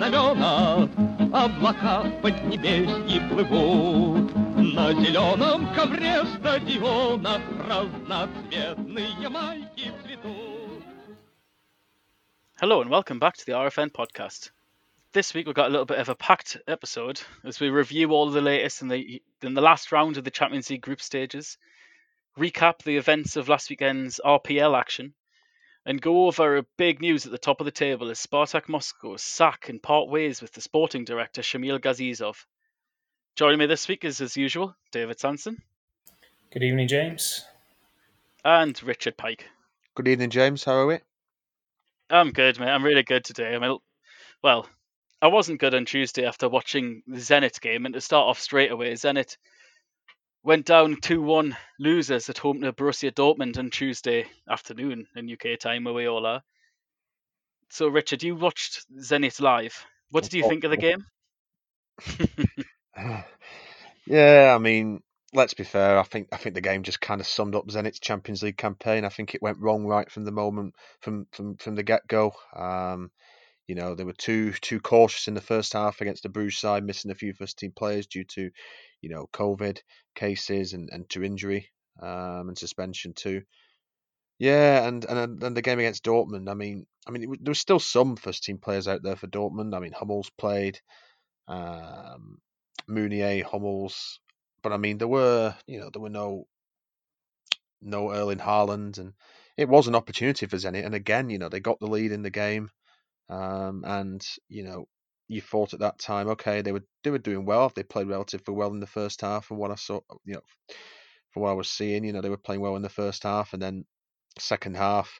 На трибунах аллеют знамена, Облака в поднебесье плывут. На зеленом ковре стадиона Разноцветные майки цветут. Hello and welcome back to the RFN podcast. This week we've got a little bit of a packed episode as we review all the latest in the in the last round of the Champions League group stages, recap the events of last weekend's RPL action, and go over a big news at the top of the table as Spartak Moscow sack and part ways with the sporting director Shamil Gazizov. Joining me this week is, as usual, David Sanson Good evening, James. and Richard Pike. Good evening, James. How are we? I'm good, mate. I'm really good today. I mean, well, I wasn't good on Tuesday after watching the Zenit game, and to start off straight away, Zenit went down 2 1 losers at home to Borussia Dortmund on Tuesday afternoon in UK time, where we all are. So, Richard, you watched Zenit live. What did you think of the game? yeah, I mean, let's be fair. I think I think the game just kind of summed up Zenit's Champions League campaign. I think it went wrong right from the moment from from from the get go. Um, you know, they were too too cautious in the first half against the Bruges side, missing a few first team players due to, you know, COVID cases and, and to injury um, and suspension too. Yeah, and and then the game against Dortmund. I mean, I mean, there was still some first team players out there for Dortmund. I mean, Hummels played, um, Meunier, Hummels, but I mean, there were you know there were no no Erling Haaland, and it was an opportunity for Zenit. And again, you know, they got the lead in the game, um, and you know, you thought at that time, okay, they were they were doing well. They played relatively well in the first half, from what I saw, you know, from what I was seeing, you know, they were playing well in the first half, and then second half,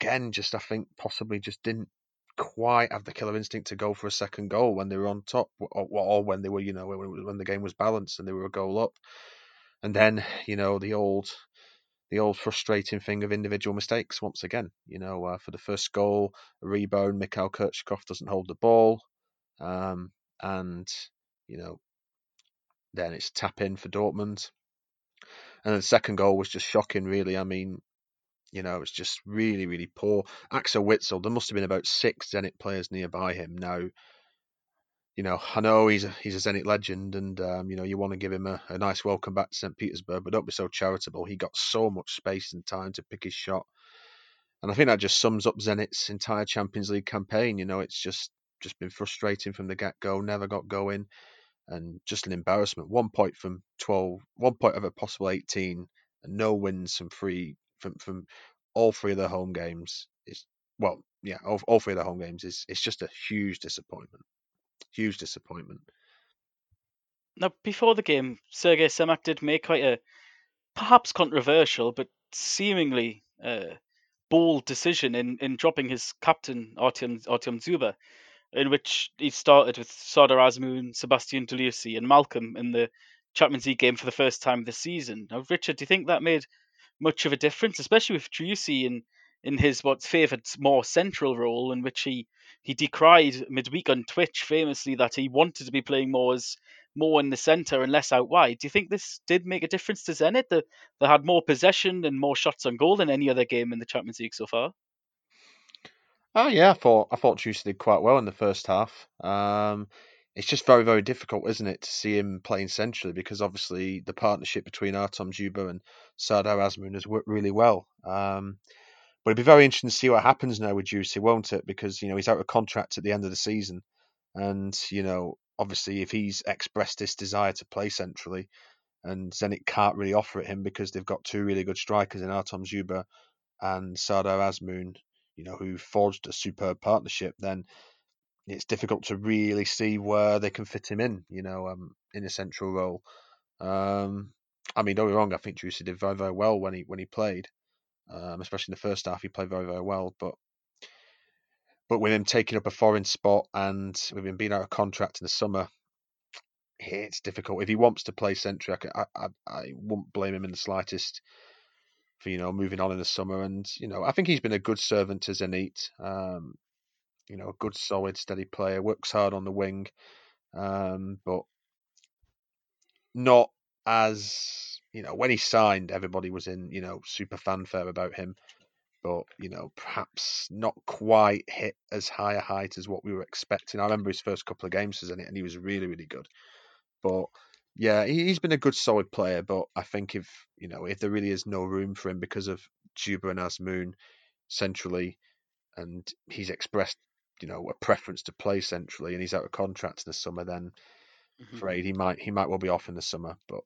again, just I think possibly just didn't quite have the killer instinct to go for a second goal when they were on top, or, or when they were, you know, when, when the game was balanced and they were a goal up. And then, you know, the old the old frustrating thing of individual mistakes once again. You know, uh, for the first goal, a rebound, Mikhail Kerzhakov doesn't hold the ball, um, and you know, then it's tap in for Dortmund. And the second goal was just shocking, really. I mean, you know, it's just really, really poor. Axel Witsel, there must have been about six Zenit players nearby him. Now, you know, I know he's a he's a Zenit legend, and um, you know, you want to give him a, a nice welcome back to St. Petersburg, but don't be so charitable. He got so much space and time to pick his shot, and I think that just sums up Zenit's entire Champions League campaign. You know, it's just just been frustrating from the get go. Never got going, and just an embarrassment. One point from 12, one point of a possible eighteen, and no wins from three from from all three of their home games. Is well, yeah, all, all three of their home games is it's just a huge disappointment. Huge disappointment. Now, before the game, Sergei Semak did make quite a perhaps controversial, but seemingly uh, bold decision in, in dropping his captain, Artyom, Artyom Dzyuba, in which he started with Sardar Azmoun, Sebastian Driussi, and Malcolm in the Champions League game for the first time this season. Now, Richard, do you think that made much of a difference, especially with Driussi in in his what's favoured more central role, in which he he decried midweek on Twitch famously that he wanted to be playing more as more in the centre and less out wide. Do you think this did make a difference to Zenit? That they had more possession and more shots on goal than any other game in the Champions League so far. Oh yeah, I thought I thought Driussi did quite well in the first half. Um, it's just very very difficult, isn't it, to see him playing centrally because obviously the partnership between Artem Dzyuba and Sardar Azmoun has worked really well. Um, but it'd be very interesting to see what happens now with Driussi, won't it? Because you know he's out of contract at the end of the season, and you know obviously if he's expressed this desire to play centrally, and Zenit can't really offer it him because they've got two really good strikers in Artem Dzyuba and Sardar Azmoun, you know, who forged a superb partnership, then it's difficult to really see where they can fit him in, you know, um, in a central role. Um, I mean, don't be wrong. I think Driussi did very, very well when he when he played, um, especially in the first half. He played very, very well. But but with him taking up a foreign spot and with him being out of contract in the summer, it's difficult. If he wants to play centric, I, I I wouldn't blame him in the slightest for you know moving on in the summer. And you know, I think he's been a good servant to Zenit. Um, you know, a good, solid, steady player. Works hard on the wing, um, but not as you know when he signed. Everybody was in you know super fanfare about him. but you know perhaps not quite hit as high a height as what we were expecting. I remember his first couple of games was in it, and he was really really good. But yeah, he's been a good solid player, but I think if you know if there really is no room for him because of Dzyuba and Azmoun centrally, and he's expressed you know a preference to play centrally, and he's out of contract in the summer, then mm-hmm. afraid he might he might well be off in the summer. But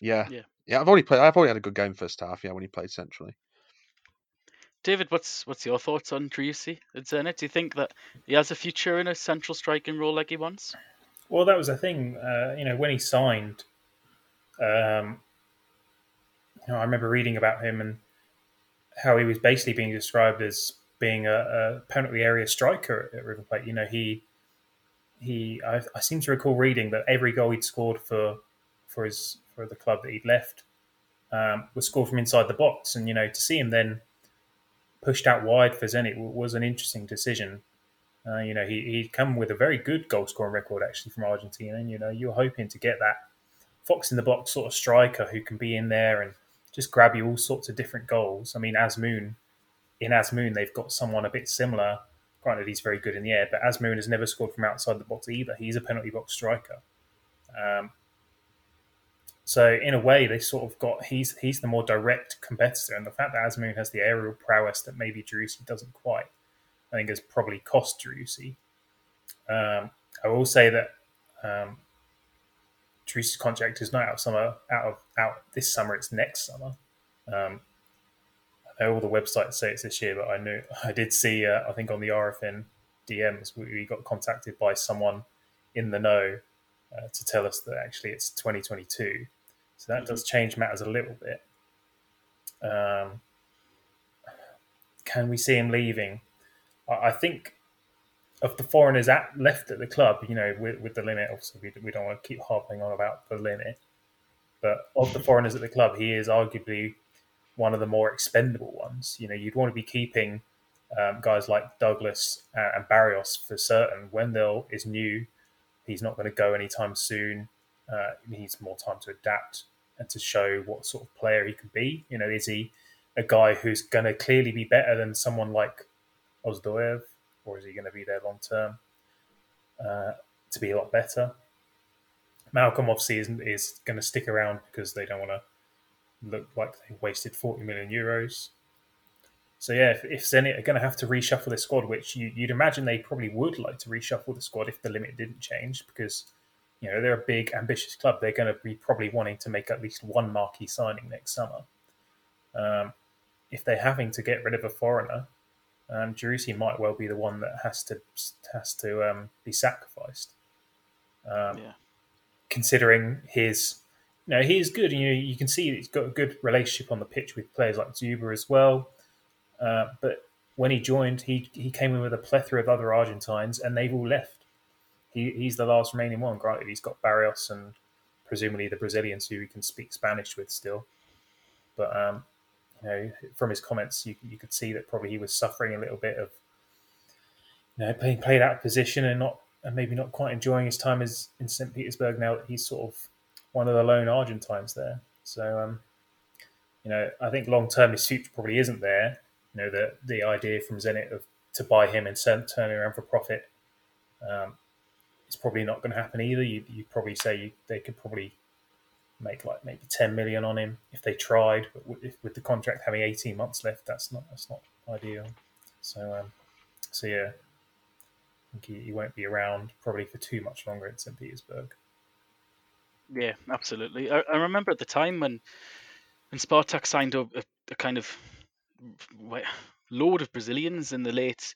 yeah, yeah, yeah. I've already played. I've already had a good game first half. Yeah, when he played centrally. David, what's what's your thoughts on Driussi at Zenit? Do you think that he has a future in a central striking role like he wants? Well, that was the thing. Uh, you know, when he signed, um, you know, I remember reading about him and how he was basically being described as being a, a penalty area striker at River Plate. You know, he he I, I, seem to recall reading that every goal he'd scored for for his for the club that he'd left um, was scored from inside the box, and you know to see him then pushed out wide for Zenit was an interesting decision. Uh, you know, he, he'd come with a very good goal scoring record actually from Argentina. And, you know, you're hoping to get that fox in the box sort of striker who can be in there and just grab you all sorts of different goals. I mean, Azmoun, in Azmoun, they've got someone a bit similar. Granted, he's very good in the air, but Azmoun has never scored from outside the box either. He's a penalty box striker. Um, so in a way, they sort of got he's he's the more direct competitor, and the fact that Azmoun has the aerial prowess that maybe Driussi doesn't quite, I think has probably cost Driussi. Um, I will say that um, contract is not out of summer out of out this summer; it's next summer. Um, I know all the websites say it's this year, but I knew I did see uh, I think on the RFN DMs we got contacted by someone in the know uh, to tell us that actually it's 2022. So that does change matters a little bit. Um, can we see him leaving? I, I think of the foreigners at, left at the club, you know, with, with the limit, obviously we, we don't want to keep harping on about the limit, but of the foreigners at the club, he is arguably one of the more expendable ones. You know, you'd want to be keeping um, guys like Douglas and Barrios for certain. Wendell is new; he's not going to go anytime soon. Uh, he needs more time to adapt and to show what sort of player he can be. You know, is he a guy who's going to clearly be better than someone like Ozdoev, or is he going to be there long term uh, to be a lot better? Malcolm obviously is, is going to stick around because they don't want to look like they wasted 40 million euros. So yeah, if, if Zenit are going to have to reshuffle the squad, which you, would imagine they probably would like to reshuffle the squad if the limit didn't change, because you know they're a big, ambitious club. They're going to be probably wanting to make at least one marquee signing next summer. Um, if they're having to get rid of a foreigner, um, Driussi might well be the one that has to has to um, be sacrificed. Um, yeah. Considering his, you know, he is good. You know, you can see he's got a good relationship on the pitch with players like Dzyuba as well. Uh, but when he joined, he he came in with a plethora of other Argentines, and they've all left. He, he's the last remaining one. Granted, he's got Barrios and presumably the Brazilians who he can speak Spanish with still. But um, you know, from his comments, you you could see that probably he was suffering a little bit of you know playing played out of position and not and maybe not quite enjoying his time as in St. Petersburg now that he's sort of one of the lone Argentines there. So um, you know, I think long term his future probably isn't there you know the the idea from Zenit of to buy him and turn, turn around for profit um, is probably not going to happen either. You probably say they could probably make like maybe ten million on him if they tried, but with, with the contract having eighteen months left, that's not that's not ideal. So um, so yeah, I think he, he won't be around probably for too much longer at St. Petersburg. Yeah, absolutely. I, I remember at the time when when Spartak signed a, a, a kind of load of Brazilians in the late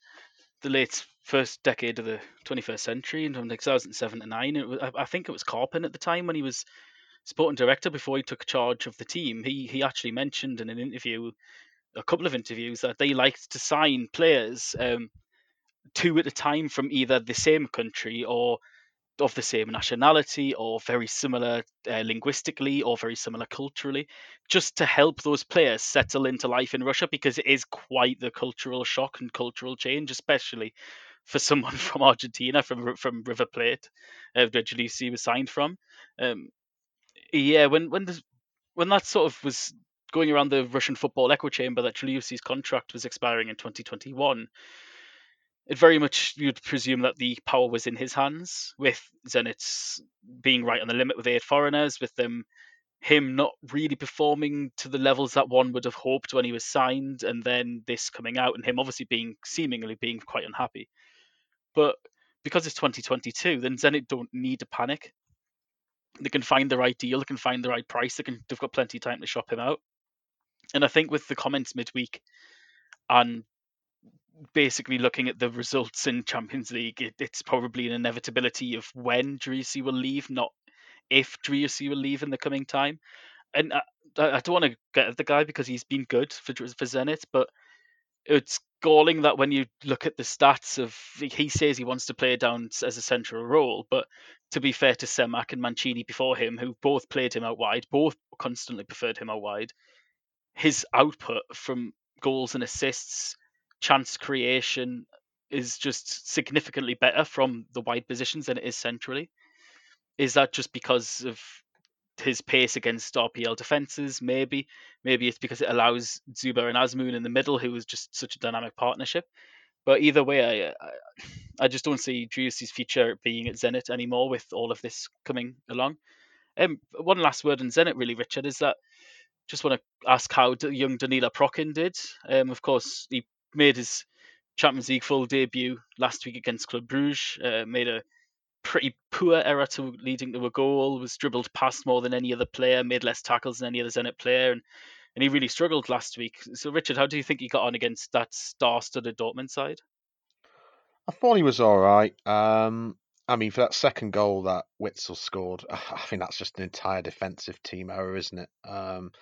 the late first decade of the 21st century, in from 2007 to nine. It was, I think it was Karpin at the time when he was sporting director before he took charge of the team. He he actually mentioned in an interview, a couple of interviews, that they liked to sign players um, two at a time from either the same country or of the same nationality or very similar uh, linguistically or very similar culturally, just to help those players settle into life in Russia because it is quite the cultural shock and cultural change, especially for someone from Argentina, from from River Plate, uh, where Driussi was signed from. Um, yeah, when when the when that sort of was going around the Russian football echo chamber that Driussi's contract was expiring in 2021, it very much you'd presume that the power was in his hands, with Zenit's being right on the limit with eight foreigners, with them him not really performing to the levels that one would have hoped when he was signed, and then this coming out and him obviously being seemingly being quite unhappy. But because it's 2022, then Zenit don't need to panic. They can find the right deal, they can find the right price, they can they've got plenty of time to shop him out. And I think with the comments midweek and basically looking at the results in Champions League, it, it's probably an inevitability of when Driussi will leave, not if Driussi will leave in the coming time. And I, I don't want to get at the guy because he's been good for for Zenit, but it's galling that when you look at the stats of he says he wants to play down as a central role, but to be fair to Semak and Mancini before him, who both played him out wide, both constantly preferred him out wide, his output from goals and assists, chance creation is just significantly better from the wide positions than it is centrally. Is that just because of his pace against RPL defenses? Maybe. Maybe it's because it allows Dzyuba and Azmoun in the middle, who is just such a dynamic partnership. But either way, I, I, I just don't see Driussi's future being at Zenit anymore with all of this coming along. Um, one last word on Zenit, really, Richard, is that just want to ask how young Danila Prokin did. Um, of course, he made his Champions League full debut last week against Club Bruges. Uh, made a pretty poor error to leading to a goal, was dribbled past more than any other player, made less tackles than any other Zenit player, and, and he really struggled last week. So, Richard, how do you think he got on against that star-studded Dortmund side? I thought he was all right. Um, I mean, for that second goal that Witsel scored, I think that's just an entire defensive team error, isn't it? Um,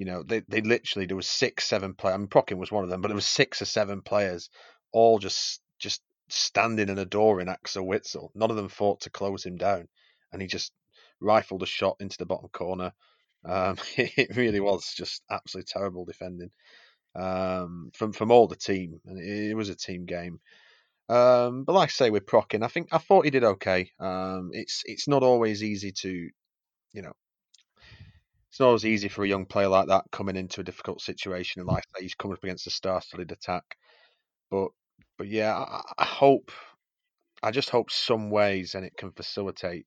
you know, they, they literally there was six, seven players. I mean, Prokin was one of them, but there was six or seven players, all just just standing and adoring Axel Witsel. None of them fought to close him down, and he just rifled a shot into the bottom corner. Um, it really was just absolutely terrible defending um, from from all the team, and it, it was a team game. Um, but like I say with Prokin, I think I thought he did okay. Um, it's it's not always easy to, you know, it's not always easy for a young player like that coming into a difficult situation. And like I say, he's coming up against a star-studded attack. But but yeah, I, I hope, I just hope some ways and it can facilitate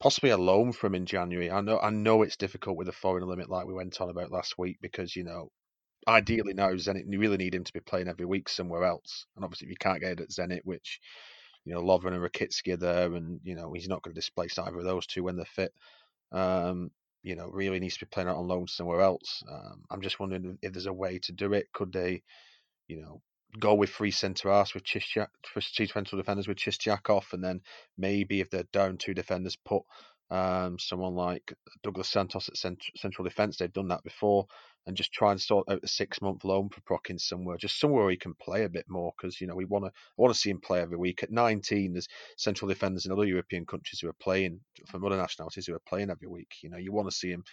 possibly a loan from in January. I know I know it's difficult with a foreign limit like we went on about last week because you know ideally now Zenit you really need him to be playing every week somewhere else. And obviously if you can't get it at Zenit, which you know Lovren and Rakitsky are there, and you know he's not going to displace either of those two when they're fit. Um, you know, really needs to be playing out on loan somewhere else. Um, I'm just wondering if there's a way to do it. Could they, you know, go with three centre halves with Chischak, two central defenders with Chistyakov, and then maybe if they're down two defenders, put um, someone like Douglas Santos at cent- central defence. They've done that before, and just try and sort out a six month loan for Prokin somewhere, just somewhere where he can play a bit more because you know we want to want to see him play every week. At 19, there's central defenders in other European countries who are playing from other nationalities who are playing every week. You know, you want to see him,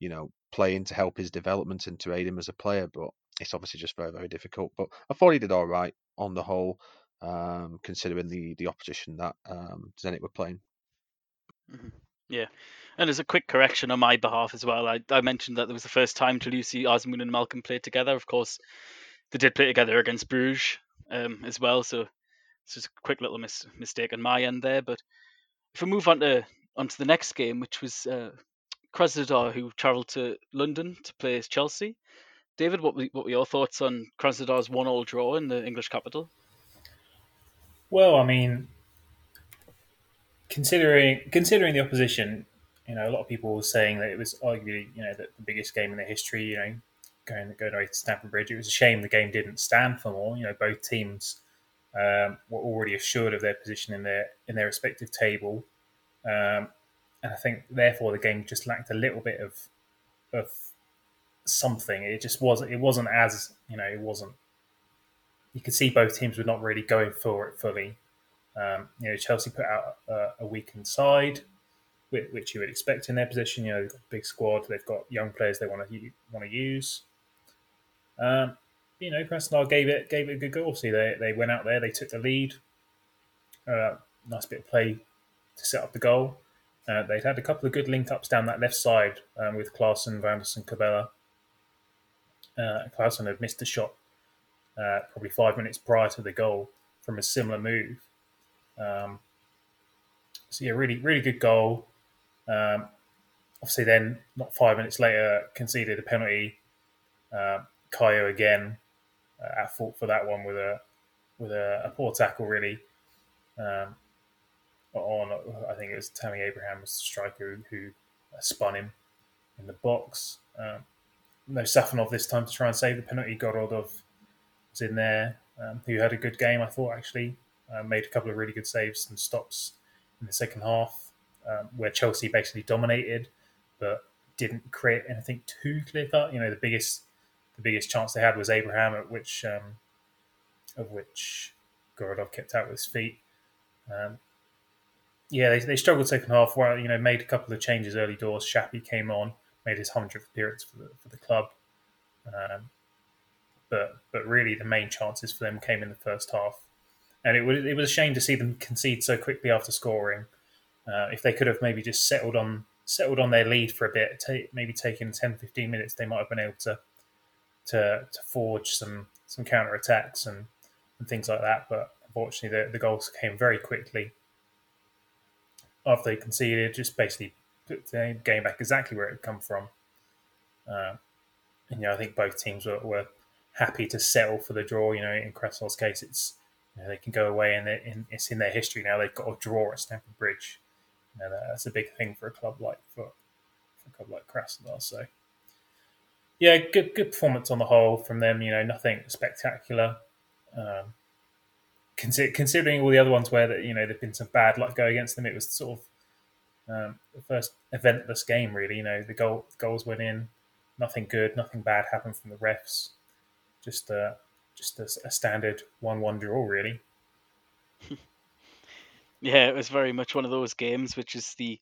you know, playing to help his development and to aid him as a player, but it's obviously just very, very difficult. But I thought he did all right on the whole, um, considering the the opposition that um, Zenit were playing. Mm-hmm. Yeah. And as a quick correction on my behalf as well, I, I mentioned that it was the first time Lucy, Azmoun, and Malcolm played together. Of course, they did play together against Bruges um, as well, so it's just a quick little mis- mistake on my end there. But if we move on to onto the next game, which was uh, Krasnodar, who travelled to London to play Chelsea. David, what were, what were your thoughts on Krasnodar's one-all draw in the English capital? Well, I mean, considering considering the opposition, you know, a lot of people were saying that it was arguably, you know, the, the biggest game in their history. You know, going going away to Stamford Bridge. It was a shame the game didn't stand for more. You know, both teams um, were already assured of their position in their in their respective table, um, and I think therefore the game just lacked a little bit of of something. It just wasn't. It wasn't as you know. It wasn't. You could see both teams were not really going for it fully. Um, you know, Chelsea put out a, a weakened side, which you would expect in their position. You know, they've got a big squad, they've got young players they want to want to use. Um, you know, Krasnodar gave it gave it a good go. See, they they went out there, they took the lead. Uh, nice bit of play to set up the goal. Uh, they'd had a couple of good link ups down that left side um, with Claesson, Wanderson, Cabella. uh, Claesson had missed a shot uh, probably five minutes prior to the goal from a similar move. Um, so yeah, really, really good goal. Um, obviously, then not five minutes later, conceded a penalty. Uh, Kaio again uh, at fault for that one with a with a, a poor tackle, really. Um, on, I think it was Tammy Abraham was the striker who, who spun him in the box. Um, no Safonov this time to try and save the penalty. Gorodov was in there, um, who had a good game, I thought, actually. Uh, made a couple of really good saves and stops in the second half, um, where Chelsea basically dominated, but didn't create anything too clear cut. You know, the biggest the biggest chance they had was Abraham, at which um, of which Gorodov kept out with his feet. Um, yeah, they, they struggled second half. Well, you know, made a couple of changes early doors. Shapi came on, made his hundredth appearance for the for the club. Um, but but really, the main chances for them came in the first half, and it was it was a shame to see them concede so quickly after scoring. Uh, if they could have maybe just settled on settled on their lead for a bit, maybe taking 10, 15 minutes, they might have been able to to to forge some some counter attacks and, and things like that. But unfortunately, the, the goals came very quickly after they conceded. Just basically put the game back exactly where it had come from. Uh, and you know, I think both teams were, were happy to settle for the draw. You know, in Krasnodar's case, it's you know, they can go away and in, it's in their history now. They've got a draw at Stamford Bridge. You know, that's a big thing for a club like for, for a club like Krasnodar. So yeah, good good performance on the whole from them. You know, nothing spectacular. Um, consider, considering all the other ones where that you know there've been some bad luck go against them, it was sort of um, the first eventless game. Really, you know, the goal goals went in, nothing good, nothing bad happened from the refs. Just uh, just a, a standard one-one draw, really. yeah, it was very much one of those games, which is the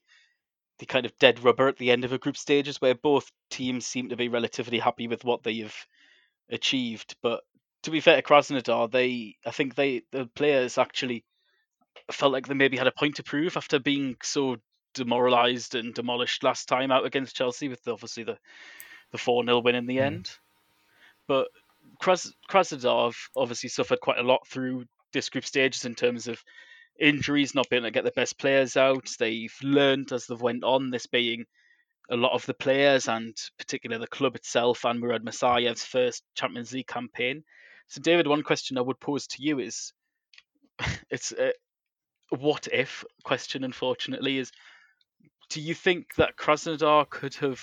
the kind of dead rubber at the end of a group stages where both teams seem to be relatively happy with what they've achieved. But to be fair to Krasnodar, they I think they the players actually felt like they maybe had a point to prove after being so demoralised and demolished last time out against Chelsea with obviously the the four 0 win in the mm. end. But Kras- Krasnodar obviously suffered quite a lot through this group stages in terms of injuries, not being able to get the best players out. They've learned as they've went on, this being a lot of the players and particularly the club itself and Murad Musayev's first Champions League campaign. So, David, one question I would pose to you is it's a what if question, unfortunately, is do you think that Krasnodar could have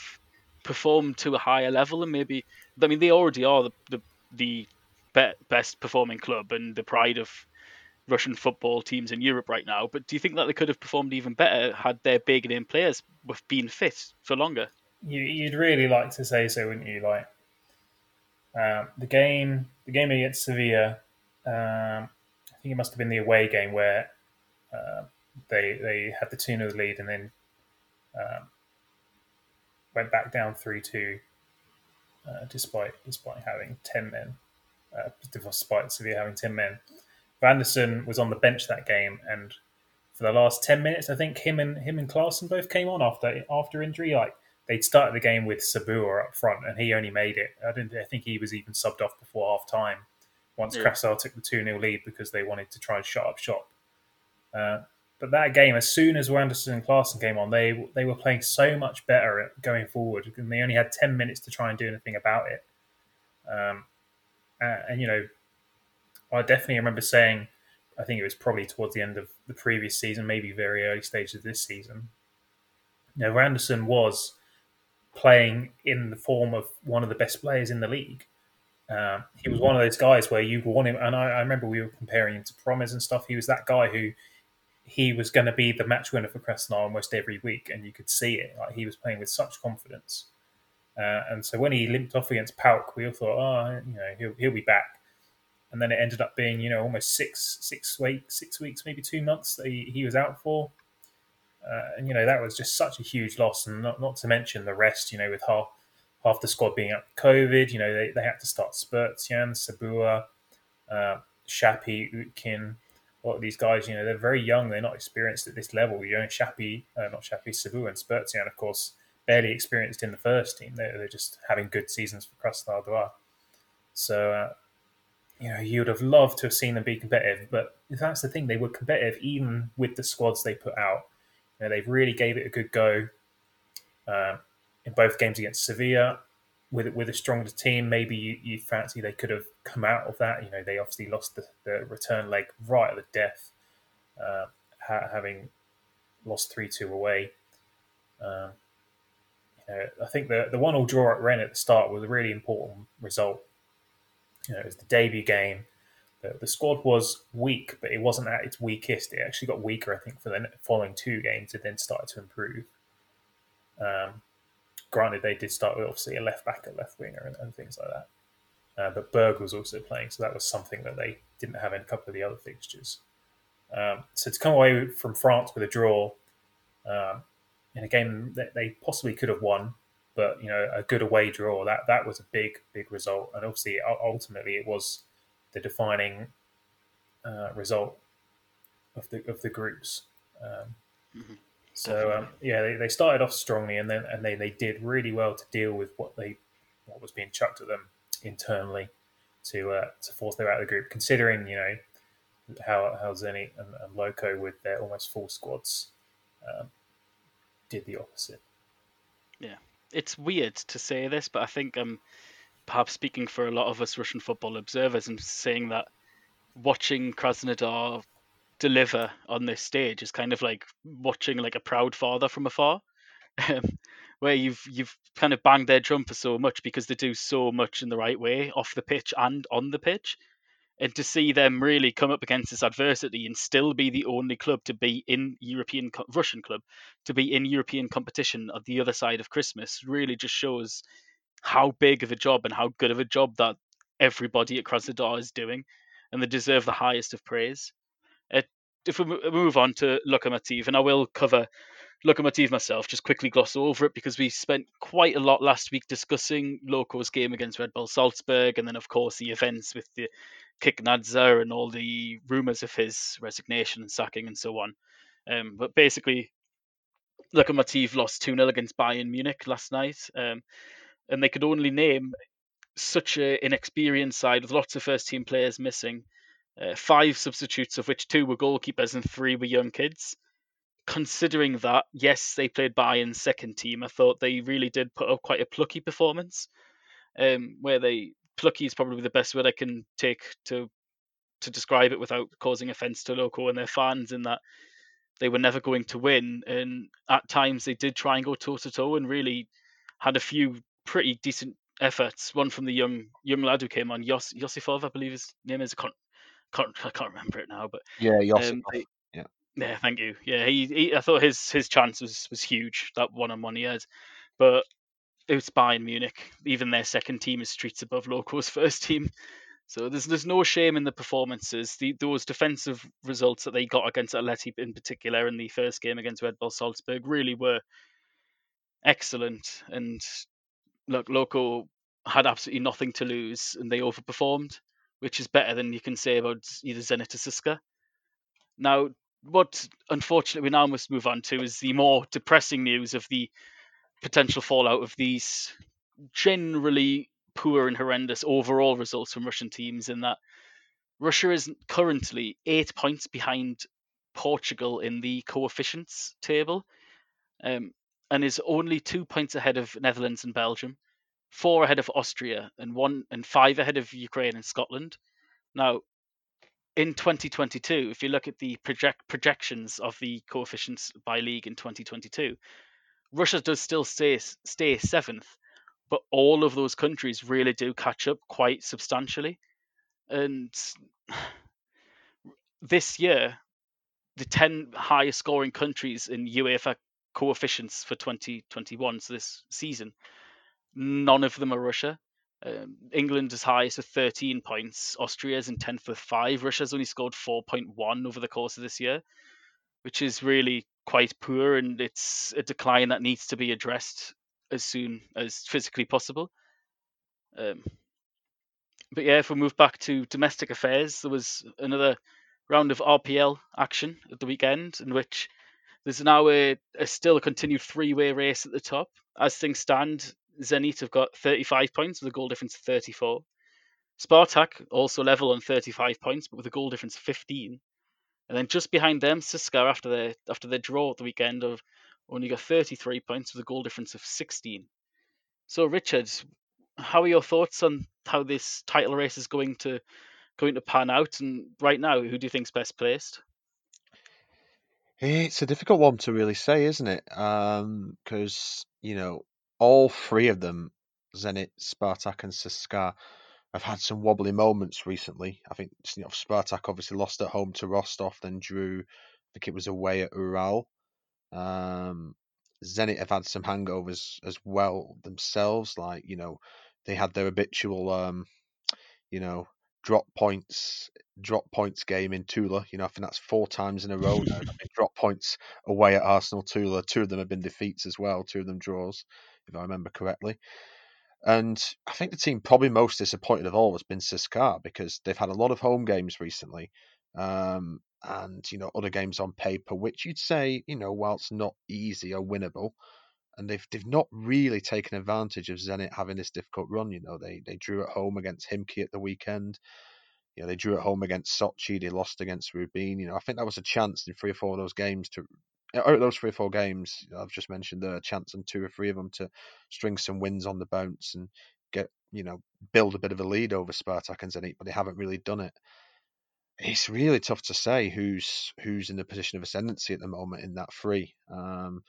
performed to a higher level and maybe, I mean, they already are the, the, the best performing club and the pride of Russian football teams in Europe right now. But do you think that they could have performed even better had their big name players been fit for longer? You, would really like to say so, wouldn't you? Like um, the game, the game against Sevilla. Um, I think it must have been the away game where uh, they they had the two 0 lead and then went back down three two, uh, despite despite having ten men, uh, despite Sevilla having ten men. Wanderson was on the bench that game, and for the last ten minutes, I think him and him and Claesson both came on after after injury. Like they'd started the game with Sabur up front, and he only made it. I didn't. I think he was even subbed off before half time. Once yeah. Krasnodar took the two 0 lead because they wanted to try and shut up shop. Uh, but that game, as soon as Wanderson and Claesson came on, they they were playing so much better going forward, and they only had ten minutes to try and do anything about it. Um, and, and you know, I definitely remember saying, I think it was probably towards the end of the previous season, maybe very early stages of this season. You know, Wanderson was playing in the form of one of the best players in the league. Um, he was one of those guys where you want him, and I, I, remember we were comparing him to Promes and stuff. He was that guy who he was going to be the match winner for Krasnodar almost every week, and you could see it. Like he was playing with such confidence. Uh, and so when he limped off against PAOK, we all thought, oh, you know, he'll, he'll be back and then it ended up being you know almost six six weeks six weeks maybe two months that he, he was out for uh, and you know that was just such a huge loss and not, not to mention the rest you know with half half the squad being up covid you know they, they had to start Spertsyan, Sabua uh, Shapi Utkin a lot of these guys you know they're very young they're not experienced at this level you know Shapi uh, not Shapi Sabua and Spertsyan of course barely experienced in the first team they're, they're just having good seasons for Krasnodar So, uh, you know, you would have loved to have seen them be competitive, but that's the thing. They were competitive even with the squads they put out. You know, they really gave it a good go uh, in both games against Sevilla. With with a stronger team, maybe you, you fancy they could have come out of that. You know, they obviously lost the, the return leg right at the death, uh, ha- having lost three two away. Um, you know, I think the the one all draw at Rennes at the start was a really important result. You know, it was the debut game. The, the squad was weak, but it wasn't at its weakest. It actually got weaker, I think, for the following two games. It then started to improve. Um, granted, they did start with obviously a left back, a left winger, and, and things like that. Uh, but Berg was also playing, so that was something that they didn't have in a couple of the other fixtures. Um, so to come away from France with a draw um, in a game that they possibly could have won, but you know a good away draw that that was a big big result, and obviously ultimately it was the defining uh, result of the of the groups. Um, mm-hmm. So um, yeah, they, they started off strongly, and then and they, they did really well to deal with what they what was being chucked at them internally to uh, to force them out of the group. Considering you know how how Zenit and, and Loco with their almost full squads um, did the opposite. Yeah, it's weird to say this, but I think I'm perhaps speaking for a lot of us Russian football observers and saying that watching Krasnodar deliver on this stage is kind of like watching like a proud father from afar. Um, where you've you've kind of banged their drum for so much because they do so much in the right way off the pitch and on the pitch and to see them really come up against this adversity and still be the only club to be in European Russian club to be in European competition at the other side of Christmas really just shows how big of a job and how good of a job that everybody at Krasnodar is doing, and they deserve the highest of praise. Uh, if we move on to Lokomotiv, and I will cover Lokomotiv myself, just quickly gloss over it because we spent quite a lot last week discussing Loco's game against Red Bull Salzburg, and then of course the events with the Kiknadze and all the rumours of his resignation and sacking and so on. Um, but basically, Lokomotiv lost 2 0 against Bayern Munich last night, um, and they could only name such an inexperienced side with lots of first team players missing, uh, five substitutes, of which two were goalkeepers and three were young kids considering that, yes, they played Bayern's second team, I thought they really did put up quite a plucky performance. Um, where they plucky is probably the best word I can take to to describe it without causing offence to local and their fans. In that they were never going to win, and at times they did try and go toe to toe and really had a few pretty decent efforts. One from the young young lad who came on, Yos, Yosifov, I believe his name is. I can't, can't I can't remember it now, but yeah. Um, they, yeah, thank you. Yeah, he, he I thought his his chance was was huge that one on one he had, but it's Bayern Munich. Even their second team is streets above Loco's first team. So there's there's no shame in the performances. The, those defensive results that they got against Atleti in particular in the first game against Red Bull Salzburg really were excellent. And look, Loco had absolutely nothing to lose, and they overperformed, which is better than you can say about either Zenit or CSKA. Now, what unfortunately we now must move on to is the more depressing news of the potential fallout of these generally poor and horrendous overall results from Russian teams in that Russia is currently eight points behind Portugal in the coefficients table um, and is only two points ahead of Netherlands and Belgium, four ahead of Austria, and one and five ahead of Ukraine and Scotland. Now, in 2022, if you look at the project projections of the coefficients by league in 2022, Russia does still stay stay seventh, but all of those countries really do catch up quite substantially. And this year, the 10 highest scoring countries in UEFA coefficients for 2021, so this season, none of them are Russia. Um, England is highest with 13 points. Austria is in 10th with five. Russia's only scored 4.1 over the course of this year, which is really quite poor, and it's a decline that needs to be addressed as soon as physically possible. Um, but yeah, if we move back to domestic affairs, there was another round of RPL action at the weekend in which there's now a, a still a continued three-way race at the top. As things stand, Zenit have got 35 points with a goal difference of 34. Spartak also level on 35 points, but with a goal difference of 15. And then just behind them, CSKA after their after their draw at the weekend of only got 33 points with a goal difference of 16. So Richard, how are your thoughts on how this title race is going to going to pan out? And right now, who do you think's best placed? It's a difficult one to really say, isn't it? Um, because you know all three of them, Zenit, Spartak, and CSKA, have had some wobbly moments recently. I think you know, Spartak obviously lost at home to Rostov, then drew. I think it was away at Ural. Um, Zenit have had some hangovers as well themselves. Like you know, they had their habitual, um, you know, drop points, drop points game in Tula. You know, I think that's four times in a row now. drop points away at Arsenal Tula. Two of them have been defeats as well. Two of them draws, if I remember correctly. And I think the team probably most disappointed of all has been CSKA because they've had a lot of home games recently. Um, and, you know, other games on paper, which you'd say, you know, whilst not easy or winnable, and they've they've not really taken advantage of Zenit having this difficult run. You know, they they drew at home against Khimki at the weekend. You know, they drew at home against Sochi. They lost against Rubin. You know, I think that was a chance in three or four of those games to those three or four games I've just mentioned, there a chance in two or three of them to string some wins on the bounce and get you know build a bit of a lead over Spartak and Zenit, but they haven't really done it. It's really tough to say who's who's in the position of ascendancy at the moment in that three. Um,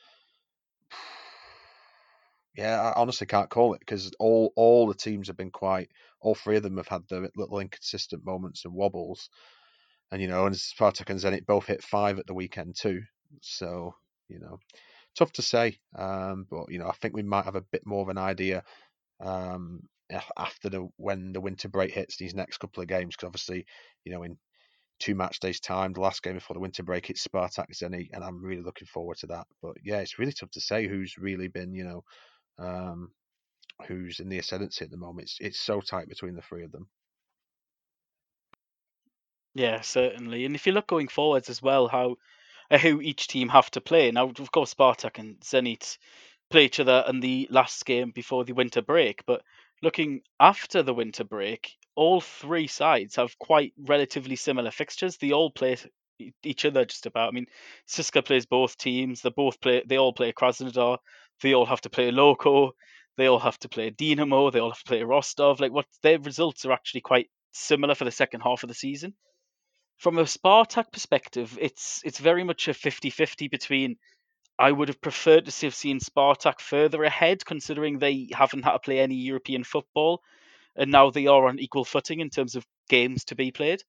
yeah, I honestly can't call it because all all the teams have been quite. All three of them have had their little inconsistent moments and wobbles, and you know, and Spartak and Zenit both hit five at the weekend too. So, you know, tough to say. Um, but you know, I think we might have a bit more of an idea um, after the when the winter break hits these next couple of games. Because obviously, you know, in two match days time, the last game before the winter break, it's Spartak Zenit, and I'm really looking forward to that. But yeah, it's really tough to say who's really been, you know, um, who's in the ascendancy at the moment. It's it's so tight between the three of them. Yeah, certainly. And if you look going forwards as well, how Uh, who each team have to play. Now, of course, Spartak and Zenit play each other in the last game before the winter break. But looking after the winter break, all three sides have quite relatively similar fixtures. They all play each other just about. I mean, CSKA plays both teams. They both play. They all play Krasnodar. They all have to play Loko. They all have to play Dinamo. They all have to play Rostov. Like what their results are actually quite similar for the second half of the season from a Spartak perspective, it's it's very much a 50-50 between I would have preferred to have seen Spartak further ahead, considering they haven't had to play any European football, and now they are on equal footing in terms of games to be played.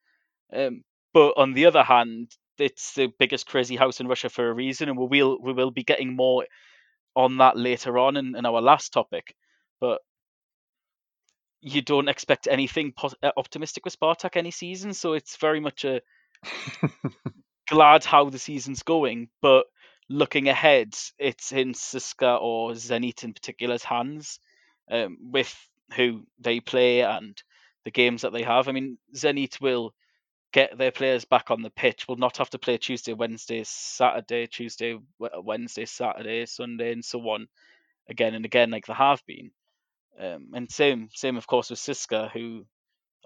Um, but on the other hand, it's the biggest crazy house in Russia for a reason, and we will we will be getting more on that later on in, in our last topic. But you don't expect anything uh, optimistic with Spartak any season, so it's very much a glad how the season's going, but looking ahead, it's in Siska or Zenit in particular's hands um, with who they play and the games that they have. I mean, Zenit will get their players back on the pitch. Will not have to play Tuesday, Wednesday, Saturday, Tuesday, Wednesday, Saturday, Sunday, and so on, again and again, like they have been. Um, and same, same of course with Siska, who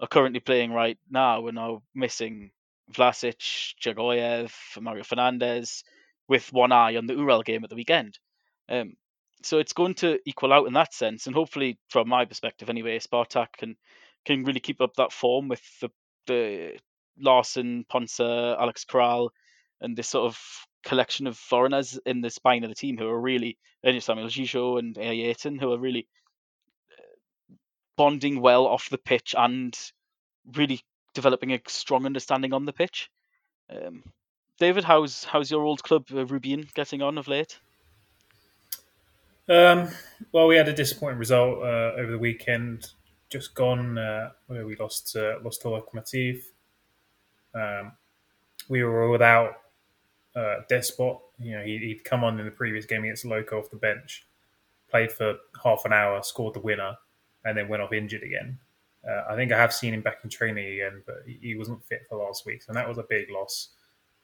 are currently playing right now. We're now missing Vlasic, Dzagoev, Mario Fernandes, with one eye on the Ural game at the weekend. Um, so it's going to equal out in that sense, and hopefully, from my perspective anyway, Spartak can can really keep up that form with the the Larsson, Ponce, Alex Kral, and this sort of collection of foreigners in the spine of the team who are really, and Samuel Gigot and Ayrton, who are really bonding well off the pitch and really developing a strong understanding on the pitch. Um, David, how's how's your old club uh, Rubin getting on of late? Um, well, we had a disappointing result uh, over the weekend. Just gone uh, where we lost uh, lost to Lokomotiv. Um, we were without uh, Despot. You know, he, would come on in the previous game against Loko off the bench, played for half an hour, scored the winner, and then went off injured again. Uh, I think I have seen him back in training again, but he wasn't fit for last week, so that was a big loss.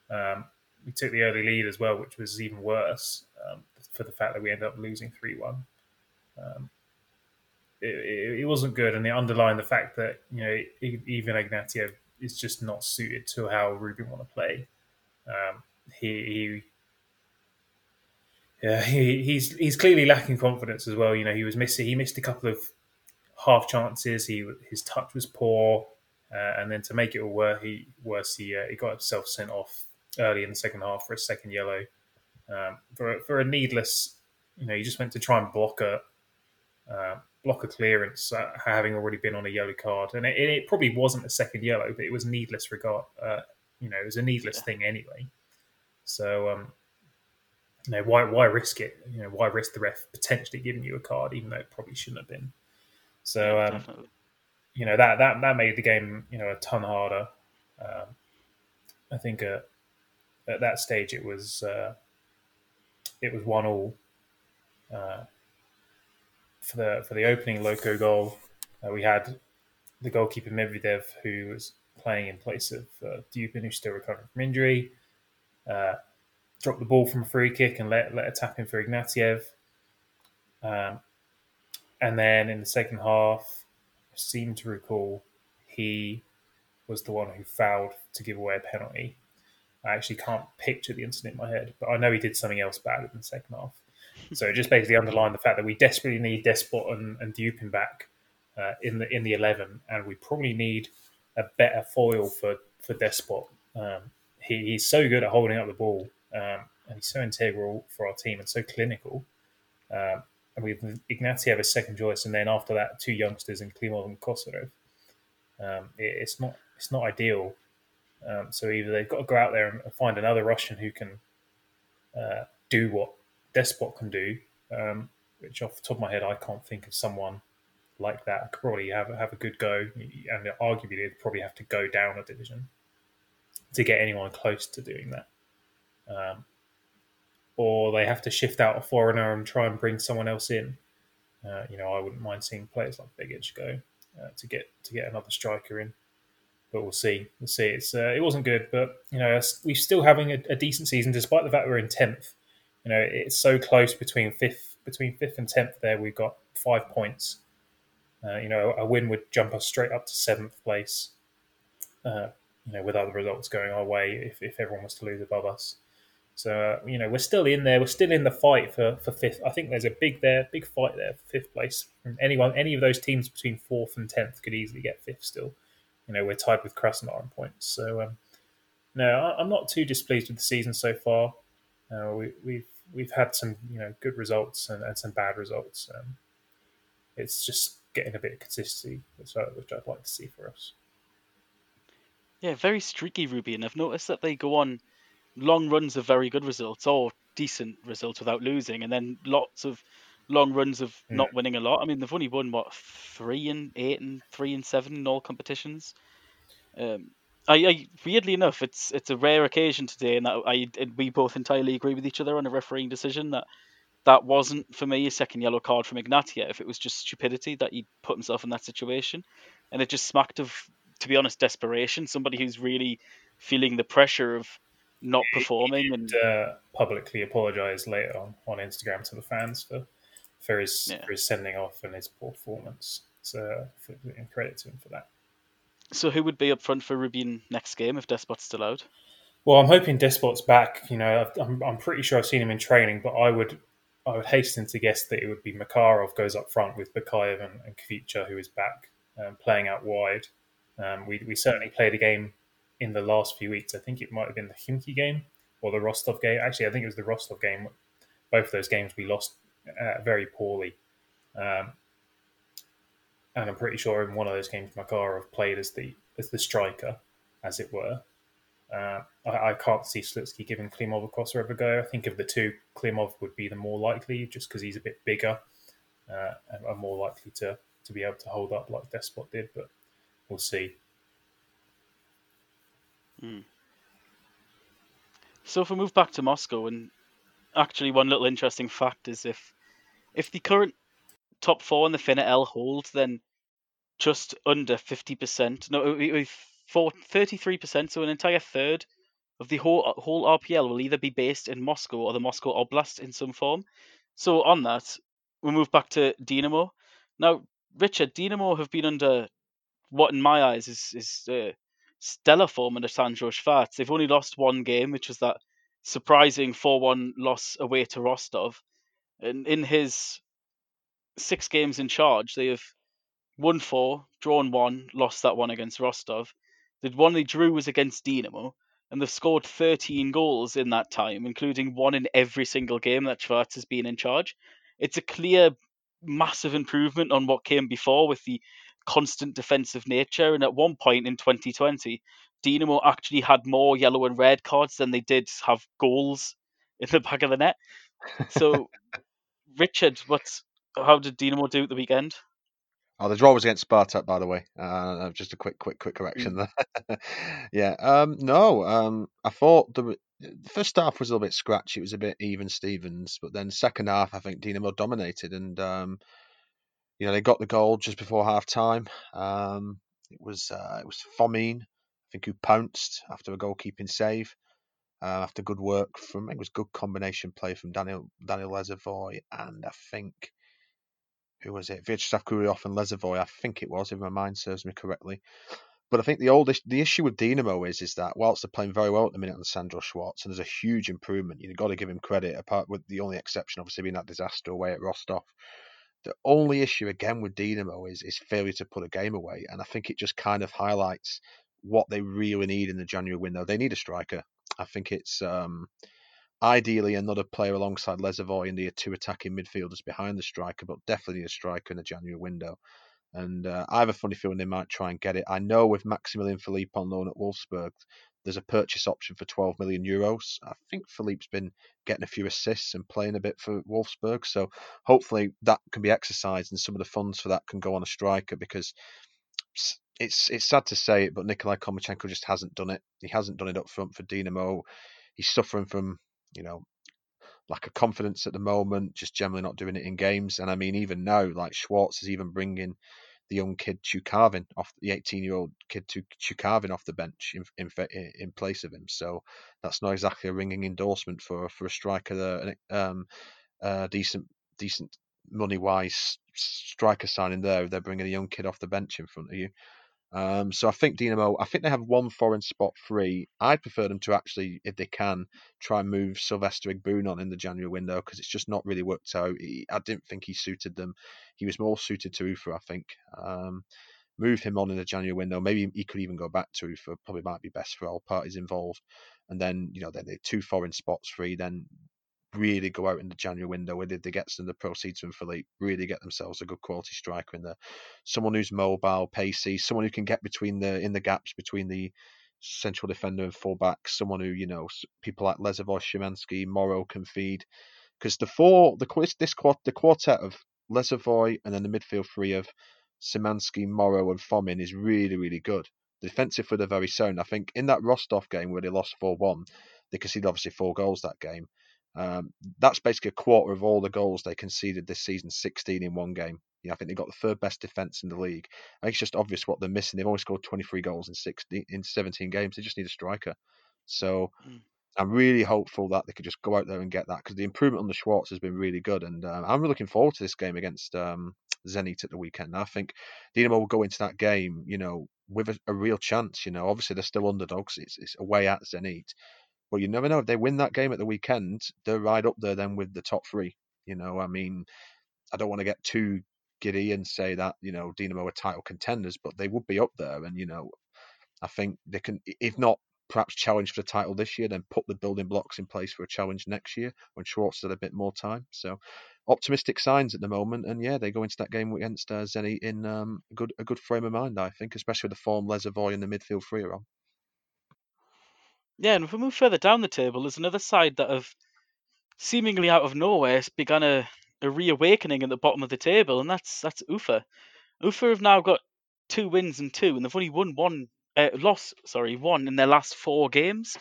Um, we took the early lead as well, which was even worse um, for the fact that we ended up losing three one. Um, it, it, wasn't good, and it underlined the fact that you know even Ignatiev is just not suited to how Rubin want to play. Um, he, he yeah, he, he's he's clearly lacking confidence as well. You know, he was missing. He missed a couple of half chances. He his touch was poor, uh, and then to make it all worse, he worse he uh, he got himself sent off early in the second half for a second yellow um, for for a needless. You know, he just went to try and block a uh, block a clearance, uh, having already been on a yellow card, and it, it, probably wasn't a second yellow, but it was needless regard. Uh, you know, it was a needless yeah. thing anyway. So um, you know, why why risk it? You know, why risk the ref potentially giving you a card, even though it probably shouldn't have been. So, um, you know, that that that made the game you know a ton harder. Um, I think uh, at that stage it was uh, it was one all uh, for the for the opening Loco goal. Uh, we had the goalkeeper Medvedev who was playing in place of uh, Dupin, who's still recovering from injury. Uh, dropped the ball from a free kick and let, let a tap in for Ignatiev. Um, and then in the second half, I seem to recall he was the one who fouled to give away a penalty. I actually can't picture the incident in my head, but I know he did something else bad in the second half. So it just basically underlined the fact that we desperately need Despot and, and Dupin back uh, in the in the eleven, and we probably need a better foil for for Despot. Um, he, he's so good at holding up the ball um, and he's so integral for our team and so clinical. Um, and with Ignatiev as second choice, and then after that, two youngsters in Klimov and Kosorov. Um, it, it's not it's not ideal. Um, so either they've got to go out there and find another Russian who can uh, do what Despot can do, um, which off the top of my head I can't think of someone like that. I Could probably have have a good go, and arguably they'd probably have to go down a division to get anyone close to doing that um, or they have to shift out a foreigner and try and bring someone else in. Uh, you know, I wouldn't mind seeing players like Begic go uh, to get to get another striker in, but we'll see. We'll see. It's uh, it wasn't good, but you know, we're still having a, a, decent season despite the fact we're in tenth. You know, it's so close between fifth between fifth and tenth. There, we've got five points. Uh, you know, a win would jump us straight up to seventh place. Uh, you know, with other results going our way, if, if everyone was to lose above us. So uh, you know we're still in there. We're still in the fight for, for fifth. I think there's a big there, big fight there for fifth place. From anyone, any of those teams between fourth and tenth could easily get fifth. Still, you know we're tied with Krasnodar on points. So um, no, I'm not too displeased with the season so far. Uh, we, we've we've had some you know good results and, and some bad results. Um, it's just getting a bit of consistency, which, I, which I'd like to see for us. Yeah, very streaky Ruby, and I've noticed that they go on long runs of very good results or decent results without losing, and then lots of long runs of yeah. not winning a lot. I mean, they've only won what three and eight and three and seven in all competitions. Um, I, I, weirdly enough, it's it's a rare occasion today, and that I we both entirely agree with each other on a refereeing decision that that wasn't for me a second yellow card from Ignatiev. If it was just stupidity that he put himself in that situation, and it just smacked of, to be honest, desperation. Somebody who's really feeling the pressure of not performing and uh, publicly apologise later on on Instagram to the fans for for his yeah. for his sending off and his poor performance. So for, credit to him for that. So who would be up front for Rubin next game if Despot's still out? Well, I'm hoping Despot's back. You know, I'm, I'm pretty sure I've seen him in training, but I would I would hasten to guess that it would be Makarov goes up front with Bakayev and, and Khvicha, who is back um, playing out wide. Um, we, we certainly played a game in the last few weeks. I think it might have been the Khimki game or the Rostov game. Actually, I think it was the Rostov game. Both of those games we lost uh, very poorly. Um, and I'm pretty sure in one of those games, Makarov played as the as the striker, as it were. Uh, I, I, can't see Slutsky giving Klimov a crossover go. I think of the two, Klimov would be the more likely, just because he's a bit bigger uh, and, and more likely to to be able to hold up like Despot did. But we'll see. Hmm. So if we move back to Moscow, and actually one little interesting fact is if if the current top four in the FNL hold, then just under fifty percent, no, for thirty-three percent, so an entire third of the whole whole RPL will either be based in Moscow or the Moscow Oblast in some form. So on that, we move back to Dynamo. Now, Richard Dinamo have been under what, in my eyes, is is uh, stellar form under Sandro Schwarz. They've only lost one game, which was that surprising four-one loss away to Rostov. And in his six games in charge, they have won four, drawn one, lost that one against Rostov. The one they drew was against Dinamo, and they've scored 13 goals in that time, including one in every single game that Schwarz has been in charge. It's a clear, massive improvement on what came before with the constant defensive nature. And at one point in 2020, Dinamo actually had more yellow and red cards than they did have goals in the back of the net. So, Richard, what's how did Dinamo do at the weekend? Oh, the draw was against Spartak, by the way. Uh, just a quick, quick, quick correction mm. there. yeah. Um, no. Um, I thought the, the first half was a little bit scratchy. It was a bit even Stevens, but then second half, I think Dinamo dominated, and um, you know they got the goal just before half time. Um, it was uh, it was Fomin, I think, who pounced after a goalkeeping save. Uh, after good work from it was good combination play from Daniel Daniel Lesovoy and I think who was it? Vyacheslav Grulyov and Lesovoy, I think it was, if my mind serves me correctly. But I think the oldest the issue with Dinamo is is that whilst they're playing very well at the minute on Sandro Schwarz, and there's a huge improvement, you've got to give him credit. Apart with the only exception, obviously, being that disaster away at Rostov. The only issue again with Dinamo is is failure to put a game away, and I think it just kind of highlights what they really need in the January window. They need a striker. I think it's um, Ideally, another player alongside Lesovoy in the two attacking midfielders behind the striker, but definitely a striker in the January window. And uh, I have a funny feeling they might try and get it. I know with Maximilian Philippe on loan at Wolfsburg, there's a purchase option for 12 million euros. I think Philippe's been getting a few assists and playing a bit for Wolfsburg, so hopefully that can be exercised and some of the funds for that can go on a striker because it's it's sad to say it, but Nikolai Komlichenko just hasn't done it. He hasn't done it up front for Dinamo. He's suffering from you know, lack of confidence at the moment, just generally not doing it in games. And I mean, even now, like Schwarz is even bringing the young kid Tyukavin off the 18 year old kid to Tyukavin off the bench in, in in place of him. So that's not exactly a ringing endorsement for for a striker there. Um, uh, decent decent money wise striker signing there. They're bringing a young kid off the bench in front of you. Um, so I think Dinamo, I think they have one foreign spot free. I'd prefer them to actually, if they can, try and move Sylvester Igboun on in the January window because it's just not really worked out. He, I didn't think he suited them. He was more suited to Ufa, I think. Um, move him on in the January window. Maybe he could even go back to Ufa. Probably might be best for all parties involved. And then, you know, then they two foreign spots free. Then really go out in the January window where they, they get some of the proceeds from Philippe, really get themselves a good quality striker in there. Someone who's mobile, pacey, someone who can get between the in the gaps between the central defender and fullback, someone who, you know, people like Lesovoy, Szymanski, Moro can feed. Because the four, the this quad, the quartet of Lesovoy and then the midfield three of Szymanski, Moro, and Fomin is really, really good. The defensive for the very sound. I think in that Rostov game where they lost 4 1, they conceded obviously four goals that game. Um, that's basically a quarter of all the goals they conceded this season, 16 in one game. You know, I think they've got the third best defense in the league. I think it's just obvious what they're missing. They've only scored 23 goals in 16 in 17 games. They just need a striker. So mm. I'm really hopeful that they could just go out there and get that because the improvement on the Schwarz has been really good, and um, I'm really looking forward to this game against um, Zenit at the weekend. I think Dinamo will go into that game, you know, with a, a real chance. You know, obviously they're still underdogs. It's, it's away at Zenit, but you never know if they win that game at the weekend, they're right up there then with the top three. You know, I mean, I don't want to get too giddy and say that you know Dinamo are title contenders, but they would be up there. And you know, I think they can, if not perhaps challenge for the title this year, then put the building blocks in place for a challenge next year when Schwarz had a bit more time. So optimistic signs at the moment, and yeah, they go into that game against uh, Zenit in um, a good a good frame of mind, I think, especially with the form Lesovoy and the midfield three are on. Yeah, and if we move further down the table, there's another side that have seemingly out of nowhere begun a, a reawakening at the bottom of the table, and that's that's Ufa. Ufa have now got two wins and two, and they've only won one uh, loss, sorry, one in their last four games,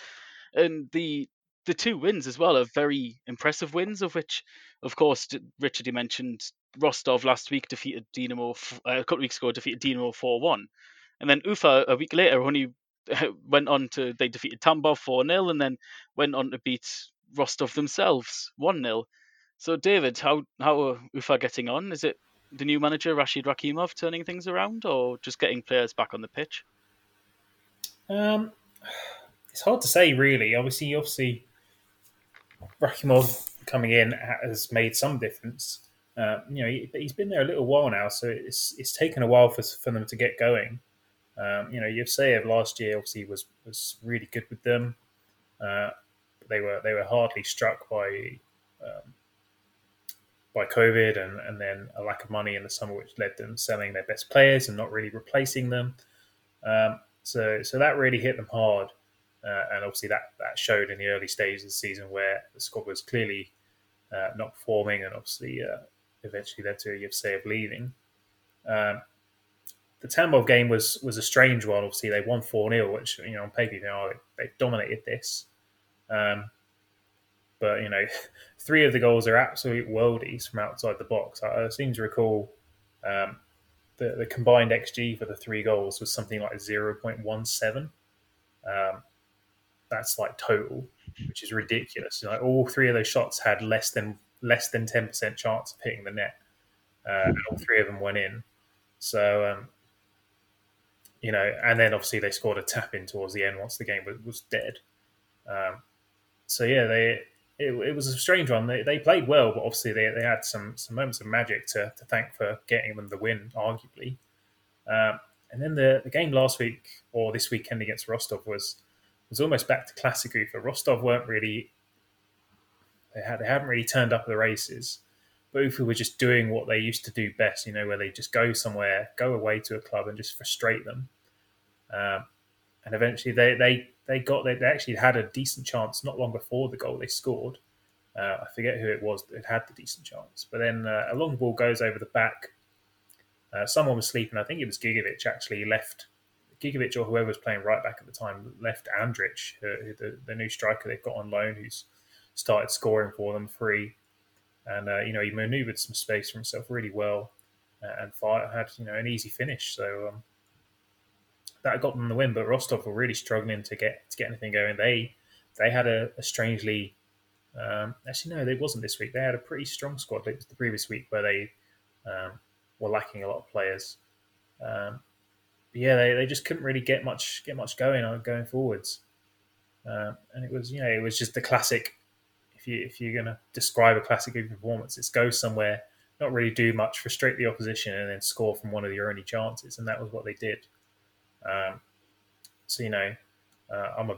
and the the two wins as well are very impressive wins, of which, of course, Richard you mentioned Rostov last week defeated Dinamo uh, a couple of weeks ago defeated Dinamo four one, and then Ufa a week later only went on to they defeated Tambov four 0 and then went on to beat Rostov themselves one 0 So David, how how are Ufa getting on? Is it the new manager Rashid Rakhimov turning things around, or just getting players back on the pitch? Um, it's hard to say, really. Obviously, obviously, Rakhimov coming in has made some difference. Uh, you know, he, has been there a little while now, so it's it's taken a while for for them to get going. Um, you know, Yevseyev last year obviously was was really good with them. Uh, they were they were hardly struck by um, by COVID and, and then a lack of money in the summer, which led them selling their best players and not really replacing them. Um, so so that really hit them hard, uh, and obviously that that showed in the early stages of the season where the squad was clearly uh, not performing, and obviously uh, eventually led to Yevseyev leaving. Um, the Tambov game was was a strange one. Obviously, they won four 0 which you know on paper you know they, dominated this. Um, but you know, three of the goals are absolute worldies from outside the box. I, I seem to recall um, the the combined xG for the three goals was something like zero point one seven. Um, that's like total, which is ridiculous. Like all three of those shots had less than less than ten percent chance of hitting the net, uh, and all three of them went in. So um, you know, and then obviously they scored a tap in towards the end once the game was, was dead. Um, so yeah, they it, it, was a strange one. They, they played well, but obviously they, they had some some moments of magic to, to thank for getting them the win, arguably. Um, and then the, the game last week or this weekend against Rostov was was almost back to classic for Rostov weren't really they had they haven't really turned up the races. Both who were just doing what they used to do best, you know, where they just go somewhere, go away to a club and just frustrate them. Um, and eventually they, they they got they actually had a decent chance not long before the goal they scored. Uh, I forget who it was that had the decent chance, but then uh, a long ball goes over the back. Uh, someone was sleeping. I think it was Gigovic actually left. Gigovic or whoever was playing right back at the time left Andrich, the, the new striker they've got on loan, who's started scoring for them free, and uh, you know he manoeuvred some space for himself really well, uh, and had you know an easy finish. So um, that got them the win. But Rostov were really struggling to get to get anything going. They they had a, a strangely um, actually no, they wasn't this week. They had a pretty strong squad. It was the previous week where they um, were lacking a lot of players. Um, yeah, they, they just couldn't really get much get much going on going forwards. Uh, and it was you know it was just the classic. If you if you're gonna describe a classic performance, it's go somewhere, not really do much, frustrate the opposition, and then score from one of your only chances. And that was what they did. Um, so you know, uh, I'm a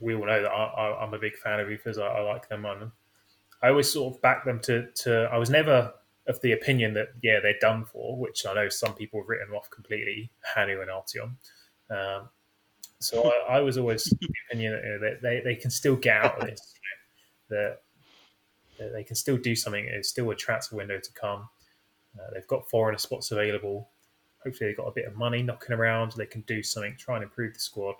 we all know that I, am a big fan of Ufas. I, I, like them, I always sort of back them to to. I was never of the opinion that yeah they're done for, which I know some people have written off completely, Hanu and Artyom. Um, so I, I, was always the opinion that they, they can still get out of this. You know, that, that, they can still do something. It's still a transfer window to come. Uh, they've got foreigner spots available hopefully they've got a bit of money knocking around. They can do something, try and improve the squad.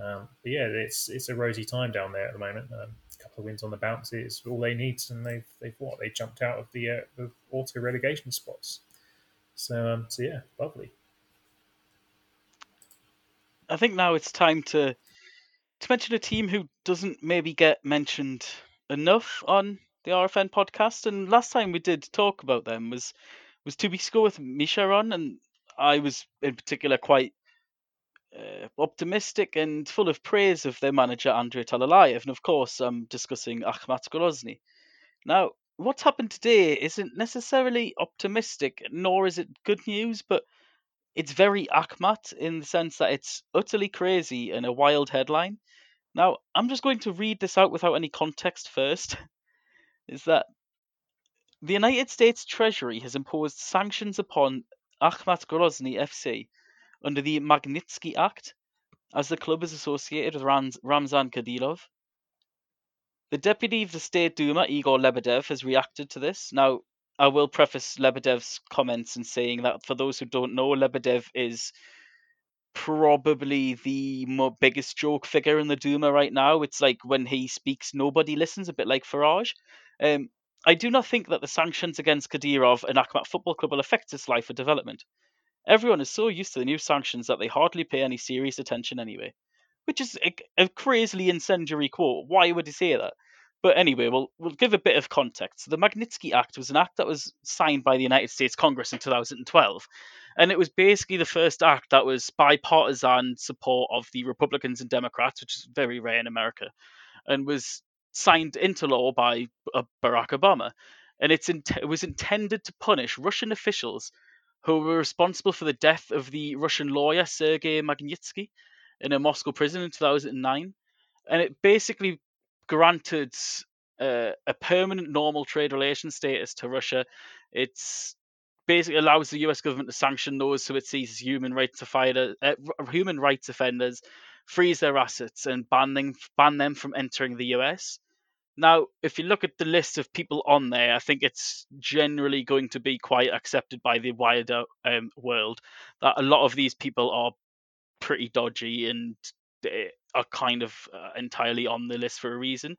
Um, but yeah, it's it's a rosy time down there at the moment. Um, a couple of wins on the bounce is all they need, and they've they've what they jumped out of the uh, the auto relegation spots. So um, so yeah, lovely. I think now it's time to to mention a team who doesn't maybe get mentioned enough on the RFN podcast. And last time we did talk about them was was two weeks ago with Misharon, and I was in particular quite uh, optimistic and full of praise of their manager Andrei Talalayev, and of course I'm discussing Akhmat Grozny. Now, what's happened today isn't necessarily optimistic, nor is it good news, but it's very Akhmat in the sense that it's utterly crazy and a wild headline. Now, I'm just going to read this out without any context first. is that the United States Treasury has imposed sanctions upon Akhmat Grozny FC under the Magnitsky Act, as the club is associated with Ramzan Kadyrov. The deputy of the State Duma, Igor Lebedev, has reacted to this. Now, I will preface Lebedev's comments in saying that for those who don't know, Lebedev is probably the biggest joke figure in the Duma right now. It's like when he speaks, nobody listens, a bit like Farage. Um, I do not think that the sanctions against Kadyrov and Akhmat Football Club will affect his life or development. Everyone is so used to the new sanctions that they hardly pay any serious attention anyway. Which is a, a crazily incendiary quote. Why would he say that? But anyway, we'll we'll give a bit of context. The Magnitsky Act was an act that was signed by the United States Congress in 2012, and it was basically the first act that was bipartisan support of the Republicans and Democrats, which is very rare in America, and was signed into law by uh, Barack Obama. And in, it was intended to punish Russian officials who were responsible for the death of the Russian lawyer Sergei Magnitsky in a Moscow prison in 2009. And it basically granted uh, a permanent normal trade relations status to Russia. It's basically allows the U.S. government to sanction those who it sees as human rights offenders, uh, human rights offenders, freeze their assets, and ban them ban them from entering the U.S. Now, if you look at the list of people on there, I think it's generally going to be quite accepted by the wider um, world that a lot of these people are pretty dodgy and are kind of uh, entirely on the list for a reason.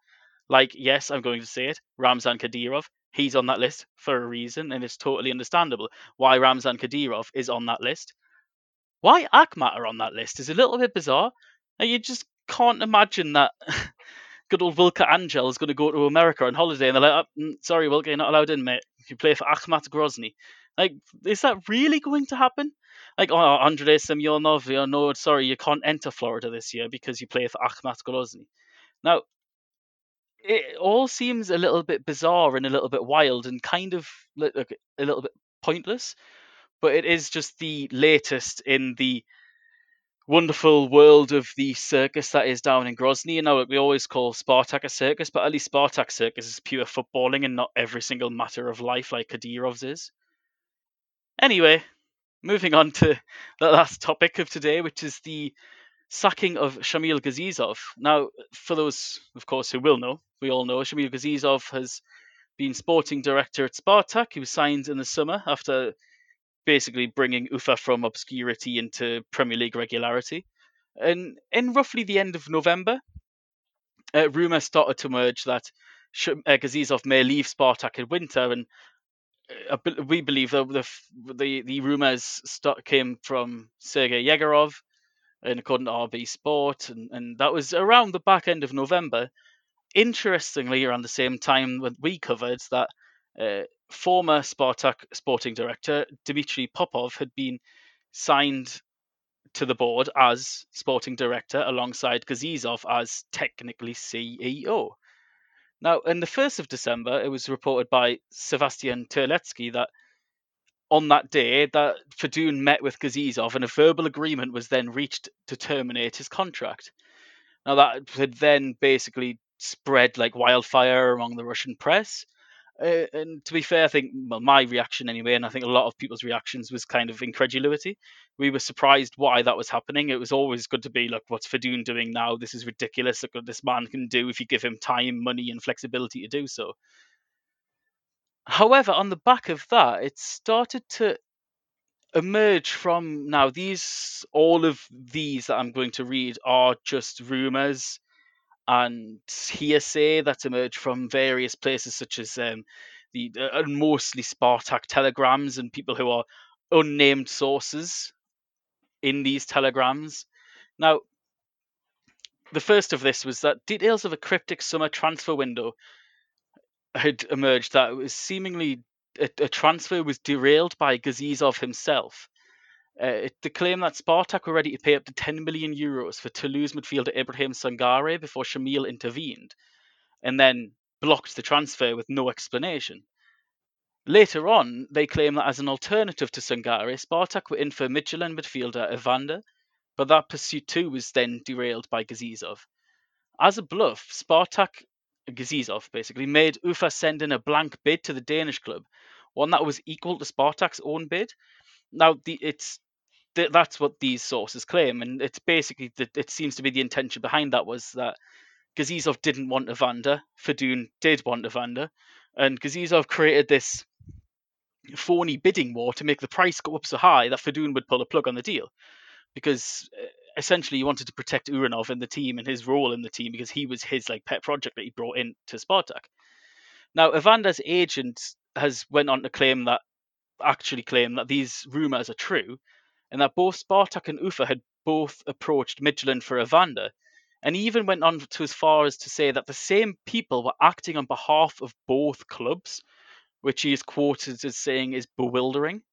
Like, yes, I'm going to say it, Ramzan Kadyrov, he's on that list for a reason, and it's totally understandable why Ramzan Kadyrov is on that list. Why Akhmat are on that list is a little bit bizarre. You just can't imagine that good old Vilka Angel is going to go to America on holiday, and they're like, oh, mm, "Sorry, Vilka, you're not allowed in, mate. You play for Akhmat Grozny." Like, is that really going to happen? Like, oh, Andrei Semyonov, you know, sorry, you can't enter Florida this year because you play for Akhmat Grozny. Now, it all seems a little bit bizarre and a little bit wild and kind of a little bit pointless, but it is just the latest in the wonderful world of the circus that is down in Grozny. You know, we always call Spartak a circus, but at least Spartak circus is pure footballing and not every single matter of life like Kadyrov's is. Anyway, moving on to the last topic of today, which is the sacking of Shamil Gazizov. Now, for those, of course, who will know, we all know Shamil Gazizov has been sporting director at Spartak. He was signed in the summer after basically bringing Ufa from obscurity into Premier League regularity. And in roughly the end of November, uh, rumours started to emerge that Sh- uh, Gazizov may leave Spartak in winter, and uh, we believe that the the, the rumours start, came from Sergei Yegorov, and according to RB Sport, and, and that was around the back end of November. Interestingly, around the same time when we covered that uh, former Spartak sporting director Dmitry Popov had been signed to the board as sporting director alongside Gazizov as technically CEO. Now, on the 1st of December, it was reported by Sebastian Terletsky that on that day that Fedun met with Gazizov and a verbal agreement was then reached to terminate his contract. Now that had then basically spread like wildfire among the Russian press. Uh, and to be fair, I think well, my reaction anyway, and I think a lot of people's reactions was kind of incredulity. We were surprised why that was happening. It was always good to be like, "What's Fedun doing now? This is ridiculous. Look what this man can do if you give him time, money, and flexibility to do so." However, on the back of that, it started to emerge from now these all of these that I'm going to read are just rumors and hearsay that's emerged from various places, such as um, the uh, mostly Spartak telegrams and people who are unnamed sources in these telegrams. Now, the first of this was that details of a cryptic summer transfer window had emerged that it was seemingly a, a transfer was derailed by Gazizov himself. Uh, it, the claim that Spartak were ready to pay up to 10 million euros for Toulouse midfielder Ibrahim Sangare before Shamil intervened, and then blocked the transfer with no explanation. Later on, they claim that as an alternative to Sangare, Spartak were in for Midtjylland midfielder Evander, but that pursuit too was then derailed by Gazizov. As a bluff, Spartak Gazizov basically made Ufa send in a blank bid to the Danish club, one that was equal to Spartak's own bid. Now, the, it's th- that's what these sources claim, and it's basically that it seems to be the intention behind that was that Gazizov didn't want Evander, Fedun did want Evander, and Gazizov created this phony bidding war to make the price go up so high that Fedun would pull a plug on the deal, because uh, essentially he wanted to protect Urunov and the team and his role in the team because he was his like pet project that he brought in to Spartak. Now Evander's agent has went on to claim that actually claim that these rumors are true and that both Spartak and Ufa had both approached Midtjylland for Evander, And even went on to as far as to say that the same people were acting on behalf of both clubs, which he is quoted as saying is bewildering.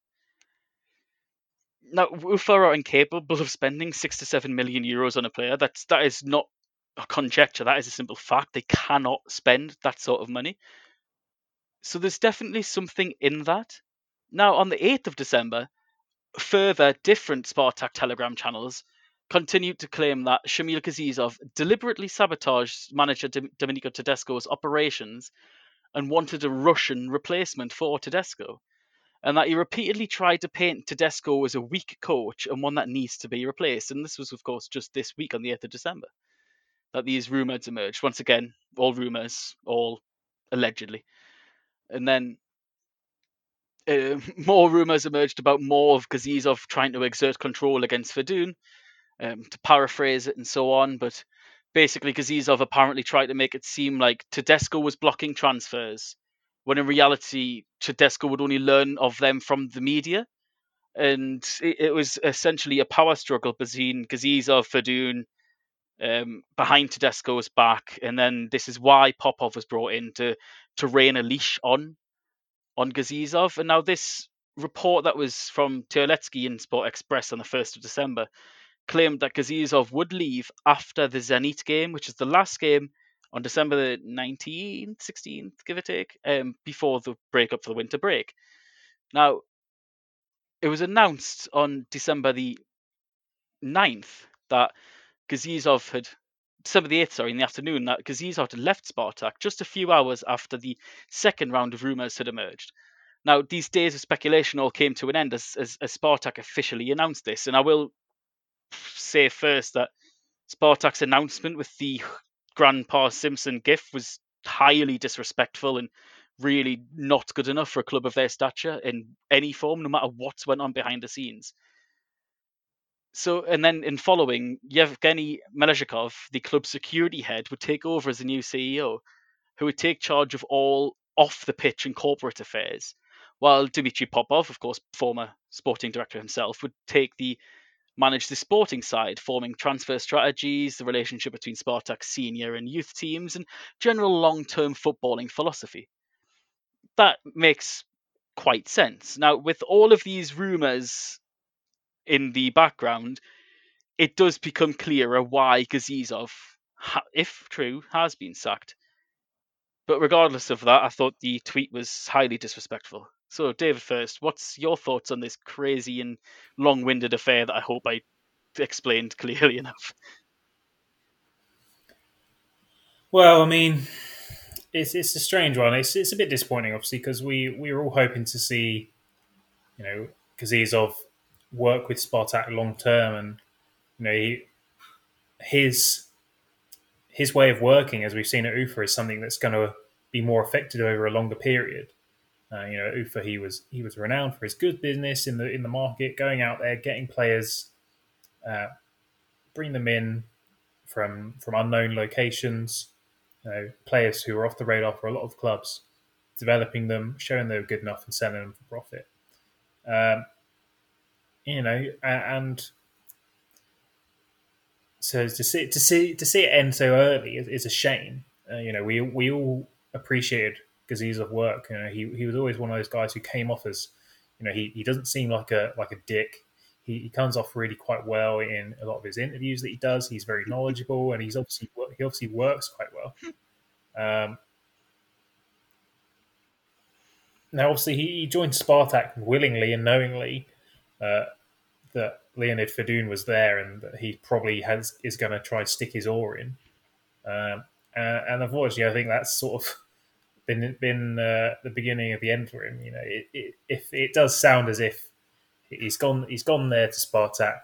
Now, Ufa are incapable of spending six to seven million euros on a player. That's that is not a conjecture. That is a simple fact. They cannot spend that sort of money. So there's definitely something in that. Now, on the 8th of December, further different Spartak Telegram channels continued to claim that Shamil Gazizov deliberately sabotaged manager Domenico Tedesco's operations and wanted a Russian replacement for Tedesco, and that he repeatedly tried to paint Tedesco as a weak coach and one that needs to be replaced. And this was, of course, just this week on the 8th of December that these rumors emerged. Once again, all rumors, all allegedly. And then uh, more rumors emerged about more of Gazizov trying to exert control against Fedun, um, to paraphrase it and so on. But basically, Gazizov apparently tried to make it seem like Tedesco was blocking transfers, when in reality, Tedesco would only learn of them from the media. And it, it was essentially a power struggle between Gazizov, Fedun, um, behind Tedesco's back, and then this is why Popov was brought in to to rein a leash on on Gazizov. And now this report that was from Terletsky in Sport Express on the first of December claimed that Gazizov would leave after the Zenit game, which is the last game on December the 19th, 16th, give or take, um, before the break up for the winter break. Now, it was announced on December the 9th that Gazizov had December the 8th, sorry, in the afternoon, that Gazizov had left Spartak just a few hours after the second round of rumours had emerged. Now, these days of speculation all came to an end as, as, as Spartak officially announced this. And I will say first that Spartak's announcement with the Grandpa Simpson gift was highly disrespectful and really not good enough for a club of their stature in any form, no matter what went on behind the scenes. So, and then in following, Yevgeny Melezhikov, the club's security head, would take over as the new CEO, who would take charge of all off the pitch and corporate affairs, while Dmitry Popov, of course, former sporting director himself, would take the manage the sporting side, forming transfer strategies, the relationship between Spartak senior and youth teams, and general long-term footballing philosophy. That makes quite sense. Now, with all of these rumours in the background, it does become clearer why Gazizov, if true, has been sacked. But regardless of that, I thought the tweet was highly disrespectful. So, David, first, what's your thoughts on this crazy and long winded affair that I hope I explained clearly enough? Well, I mean, it's it's a strange one. It's it's a bit disappointing, obviously, because we we were all hoping to see, you know, Gazizov work with Spartak long term, and you know he, his his way of working, as we've seen at Ufa, is something that's going to be more effective over a longer period. Uh, you know, Ufa he was he was renowned for his good business in the in the market, going out there, getting players, uh, bring them in from from unknown locations, you know, players who are off the radar for a lot of clubs, developing them, showing they were good enough, and selling them for profit. Um, you know, and so to see to see to see it end so early is, is a shame. Uh, you know, we we all appreciated Gazizov's work. You know, he he was always one of those guys who came off as, you know, he, he doesn't seem like a like a dick. He, he comes off really quite well in a lot of his interviews that he does. He's very knowledgeable, and he's obviously he obviously works quite well. Um, now, obviously, he, he joined Spartak willingly and knowingly, uh, that Leonid Fedun was there and that he probably has is going to try and stick his oar in. Um, uh, and unfortunately, I think that's sort of been been uh, the beginning of the end for him. You know, it, it, if it does sound as if he's gone he's gone there to Spartak.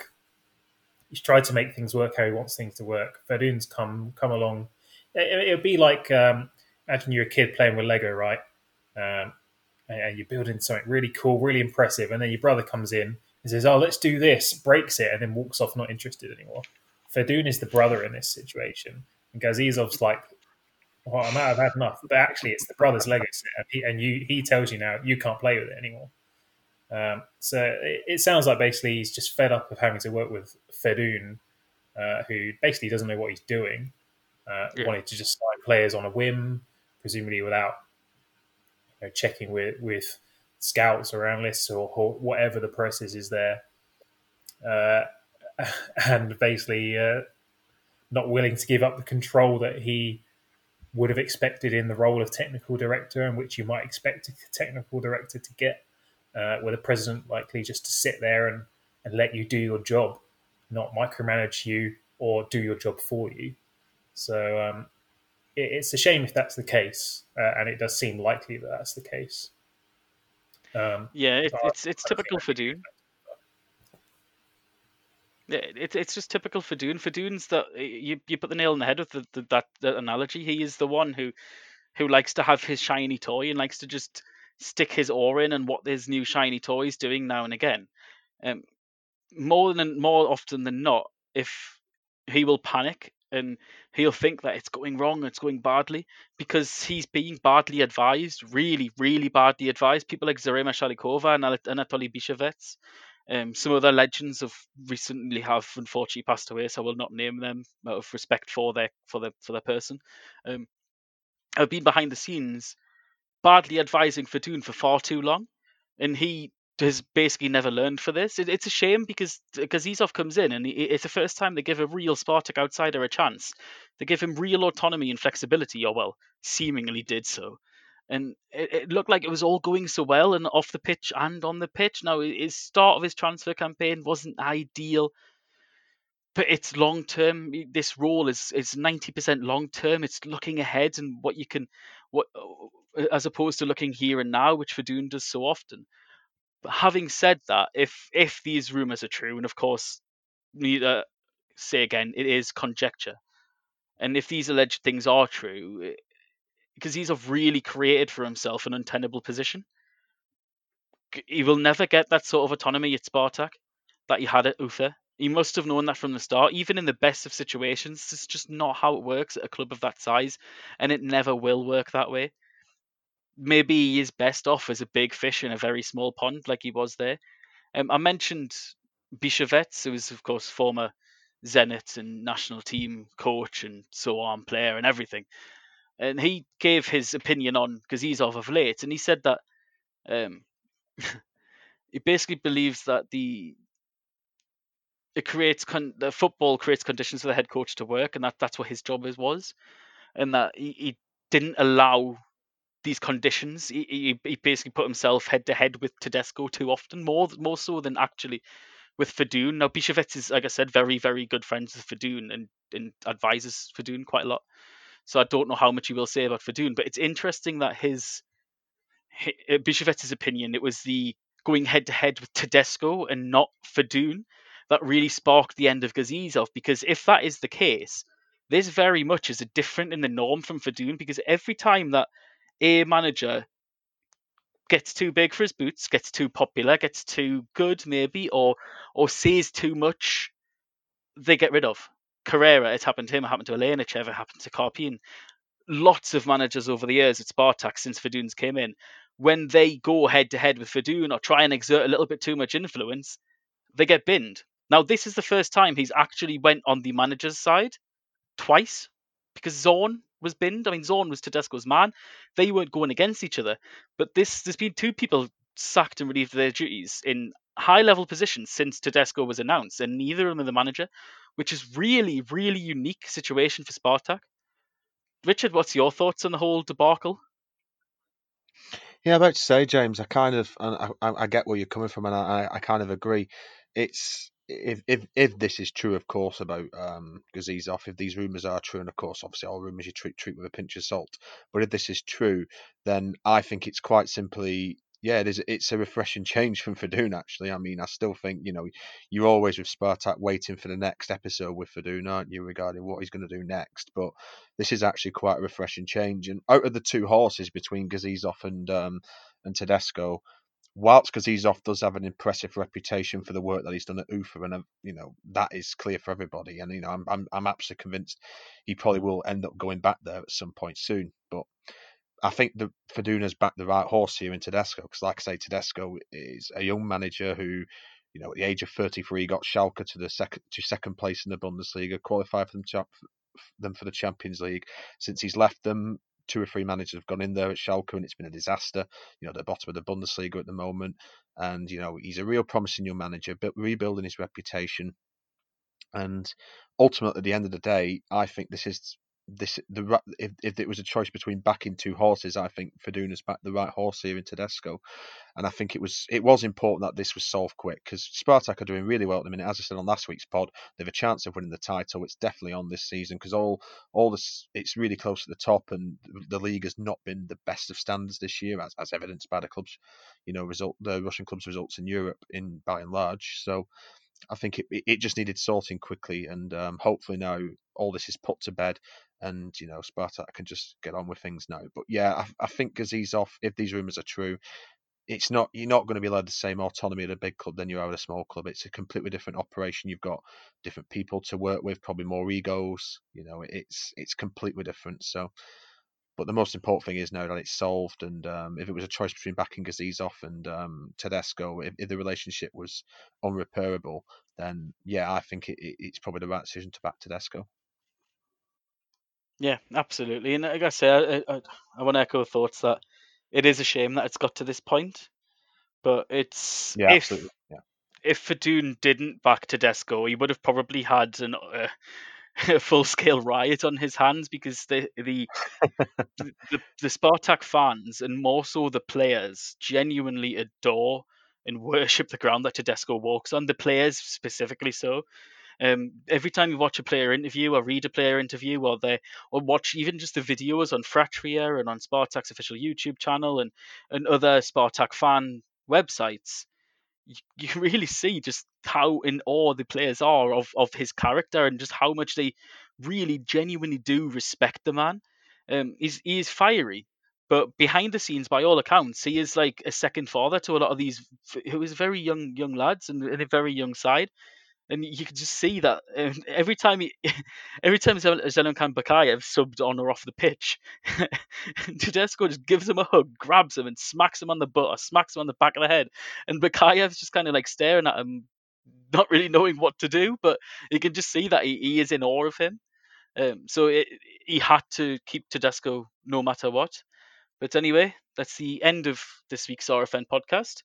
He's tried to make things work how he wants things to work. Fedun's come come along. It, would be like um, imagine you're a kid playing with Lego, right? Um, and you're building something really cool, really impressive, and then your brother comes in and says, "Oh, let's do this," breaks it, and then walks off, not interested anymore. Fedun is the brother in this situation, and Gazizov's like, "Well, I might have had enough," but actually, it's the brother's legacy, and you he tells you now you can't play with it anymore. Um, so it, it, sounds like basically he's just fed up of having to work with Fedun, uh, who basically doesn't know what he's doing, uh, Yeah. wanted to just sign players on a whim, presumably without you know, checking with with scouts or analysts or, whatever the process is there, uh, and basically uh, not willing to give up the control that he would have expected in the role of technical director, and which you might expect a technical director to get, uh, with a president likely just to sit there and, and let you do your job, not micromanage you or do your job for you. So um, it, it's a shame if that's the case, uh, and it does seem likely that that's the case. Um, Yeah, it, So it's it's typical for Fedun. Yeah, it's it's just typical for Fedun. For Fedun's that you you put the nail on the head with the, the, that, that analogy. He is the one who who likes to have his shiny toy and likes to just stick his oar in and what his new shiny toy is doing now and again. Um, more than more often than not, if he will panic and he'll think that it's going wrong, it's going badly because he's being badly advised, really, really badly advised. People like Zarema Salikhova and Anat- Anatoly Byshovets, um, some other legends have recently have unfortunately passed away, so I will not name them out of respect for their for their for their person. Um, have been behind the scenes, badly advising Fedun for far too long, and he has basically never learned for this. It, it's a shame because uh, Gazizov comes in and he, it's the first time they give a real Spartak outsider a chance. They give him real autonomy and flexibility, or well, seemingly did so. And it, it looked like it was all going so well and off the pitch and on the pitch. Now, his start of his transfer campaign wasn't ideal, but it's long term. This role is is ninety percent long term. It's looking ahead and what you can, what uh, as opposed to looking here and now, which Fedun does so often. But having said that, if if these rumors are true, and of course, need to say again, it is conjecture, and if these alleged things are true, eh, because he's have really created for himself an untenable position. He will never get that sort of autonomy at Spartak that he had at Ufa. He must have known that from the start. Even in the best of situations, it's just not how it works at a club of that size, and it never will work that way. Maybe he is best off as a big fish in a very small pond, like he was there. Um, I mentioned Byshovets, who was, of course, former Zenit and national team coach and so on, player and everything. And he gave his opinion on Gazizov of late, and he said that um, he basically believes that the it creates con- the football creates conditions for the head coach to work, and that that's what his job is was, and that he, he didn't allow these conditions. He, he, he basically put himself head to head with Tedesco too often, more more so than actually with Fedun. Now Byshovets is, like I said, very very good friends with Fedun and and advises Fedun quite a lot. So I don't know how much he will say about Fedun, but it's interesting that his, hi- uh, opinion it was the going head to head with Tedesco and not Fedun that really sparked the end of Gazizov. Because if that is the case, this very much is a different in the norm from Fedun. Because every time that a manager gets too big for his boots, gets too popular, gets too good maybe, or or says too much, they get rid of. Carrera, it happened to him, it happened to Alenichev, it happened to Karpin. Lots of managers over the years at Spartak since Fedun's came in, when they go head to head with Fedun or try and exert a little bit too much influence, they get binned. Now this is the first time he's actually went on the manager's side twice because Zorn was binned. I mean Zorn was Tedesco's man. They weren't going against each other. But this there's been two people sacked and relieved of their duties in high level positions since Tedesco was announced, and neither of them are the manager, which is really, really unique situation for Spartak. Richard, what's your thoughts on the whole debacle? Yeah, I'm about to say, James. I kind of, I, I I get where you're coming from, and I, I kind of agree. It's if if if this is true, of course, about um, Gazizov, if these rumours are true, and of course, obviously, all rumours you treat treat with a pinch of salt. But if this is true, then I think it's quite simply, yeah, it is. It's a refreshing change from Fedun. Actually, I mean, I still think you know you're always with Spartak waiting for the next episode with Fedun, aren't you, regarding what he's going to do next? But this is actually quite a refreshing change. And out of the two horses between Gazizov and um, and Tedesco, whilst Gazizov does have an impressive reputation for the work that he's done at UFA, and uh, you know that is clear for everybody. And you know, I'm I'm, I'm absolutely convinced he probably will end up going back there at some point soon. But I think the Faduna's backed the right horse here in Tedesco because, like I say, Tedesco is a young manager who You know, at the age of 33, he got Schalke to the second to second place in the Bundesliga, qualified for them, them for the Champions League. Since he's left them, two or three managers have gone in there at Schalke, and it's been a disaster. You know, they're bottom of the Bundesliga at the moment, and you know he's a real promising young manager, but rebuilding his reputation. And ultimately, at the end of the day, I think this is this the if, if it was a choice between backing two horses, I think Fortuna's backed the right horse here in Tedesco, and I think it was it was important that this was solved quick because Spartak are doing really well at the minute. As I said on last week's pod, they have a chance of winning the title. It's definitely on this season because all all this it's really close to the top, and the league has not been the best of standards this year, as, as evidenced by the clubs, you know, result the Russian clubs' results in Europe in by and large. So. I think it, it just needed sorting quickly, and um, hopefully now all this is put to bed, and you know Spartak can just get on with things now. But yeah, I, I think off. if these rumours are true, it's not you're not going to be allowed the same autonomy at a big club than you are at a small club. It's a completely different operation. You've got different people to work with, probably more egos. You know, it's it's completely different. So, but the most important thing is now that it's solved. And um, if it was a choice between backing Gazizov and um, Tedesco, if, if, the relationship was unrepairable, then yeah, I think it, it, it's probably the right decision to back Tedesco. Yeah, absolutely. And like I say, I, I, I want to echo thoughts that it is a shame that it's got to this point, but it's yeah, if absolutely. Yeah. if Fedun didn't back Tedesco, he would have probably had an, uh, a full scale riot on his hands because the the, the the Spartak fans and more so the players genuinely adore and worship the ground that Tedesco walks on. The players specifically so. Um, every time you watch a player interview or read a player interview or they or watch even just the videos on Fratria and on Spartak's official YouTube channel and, and other Spartak fan websites, you, you really see just how in awe the players are of, of his character and just how much they really genuinely do respect the man. Um, he's he is fiery, but behind the scenes, by all accounts, he is like a second father to a lot of these who is very young young lads and in a very young side and you can just see that um, every time he, every time Zelimkhan Bakayev subbed on or off the pitch, Tedesco just gives him a hug, grabs him, and smacks him on the butt or smacks him on the back of the head, and Bakayev's just kind of like staring at him, not really knowing what to do, but you can just see that he, he is in awe of him. Um, so it, he had to keep Tedesco no matter what. But anyway, that's the end of this week's RFN podcast.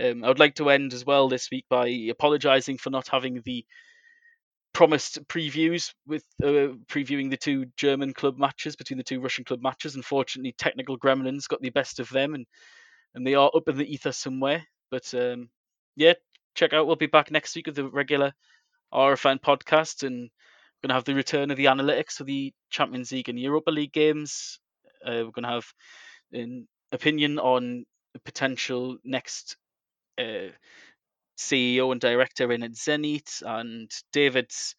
Um, I would like to end as well this week by apologising for not having the promised previews with uh, previewing the two German club matches between the two Russian club matches. Unfortunately, technical gremlins got the best of them, and and they are up in the ether somewhere. But um, yeah, check out. We'll be back next week with the regular RFN podcast, and we're gonna have the return of the analytics for the Champions League and Europa League games. Uh, we're gonna have an opinion on potential next uh, CEO and director in at Zenit, and David's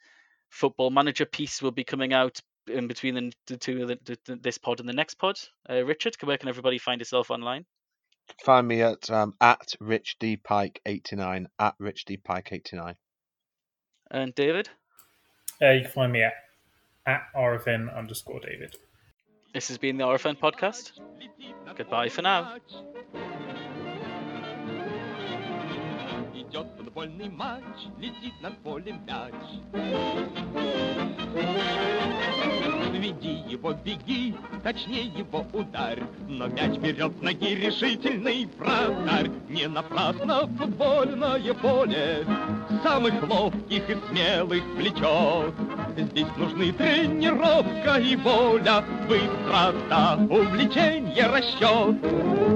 football manager piece will be coming out in between the, the two the, the, this pod and the next pod. Uh, Richard, where can everybody find yourself online? Find me at um, at Rich D Pike eighty nine at Rich D Pike eighty nine. And David, uh, you can find me at at RFN underscore David. This has been the RFN podcast. Goodbye for now. Идет футбольный матч, летит над полем мяч. Веди его, беги, точнее его ударь, но мяч берет ноги решительный вратарь. Не напрасно футбольное поле самых ловких и смелых влечет. Здесь нужны тренировка и воля, быстрота, увлечение, расчет.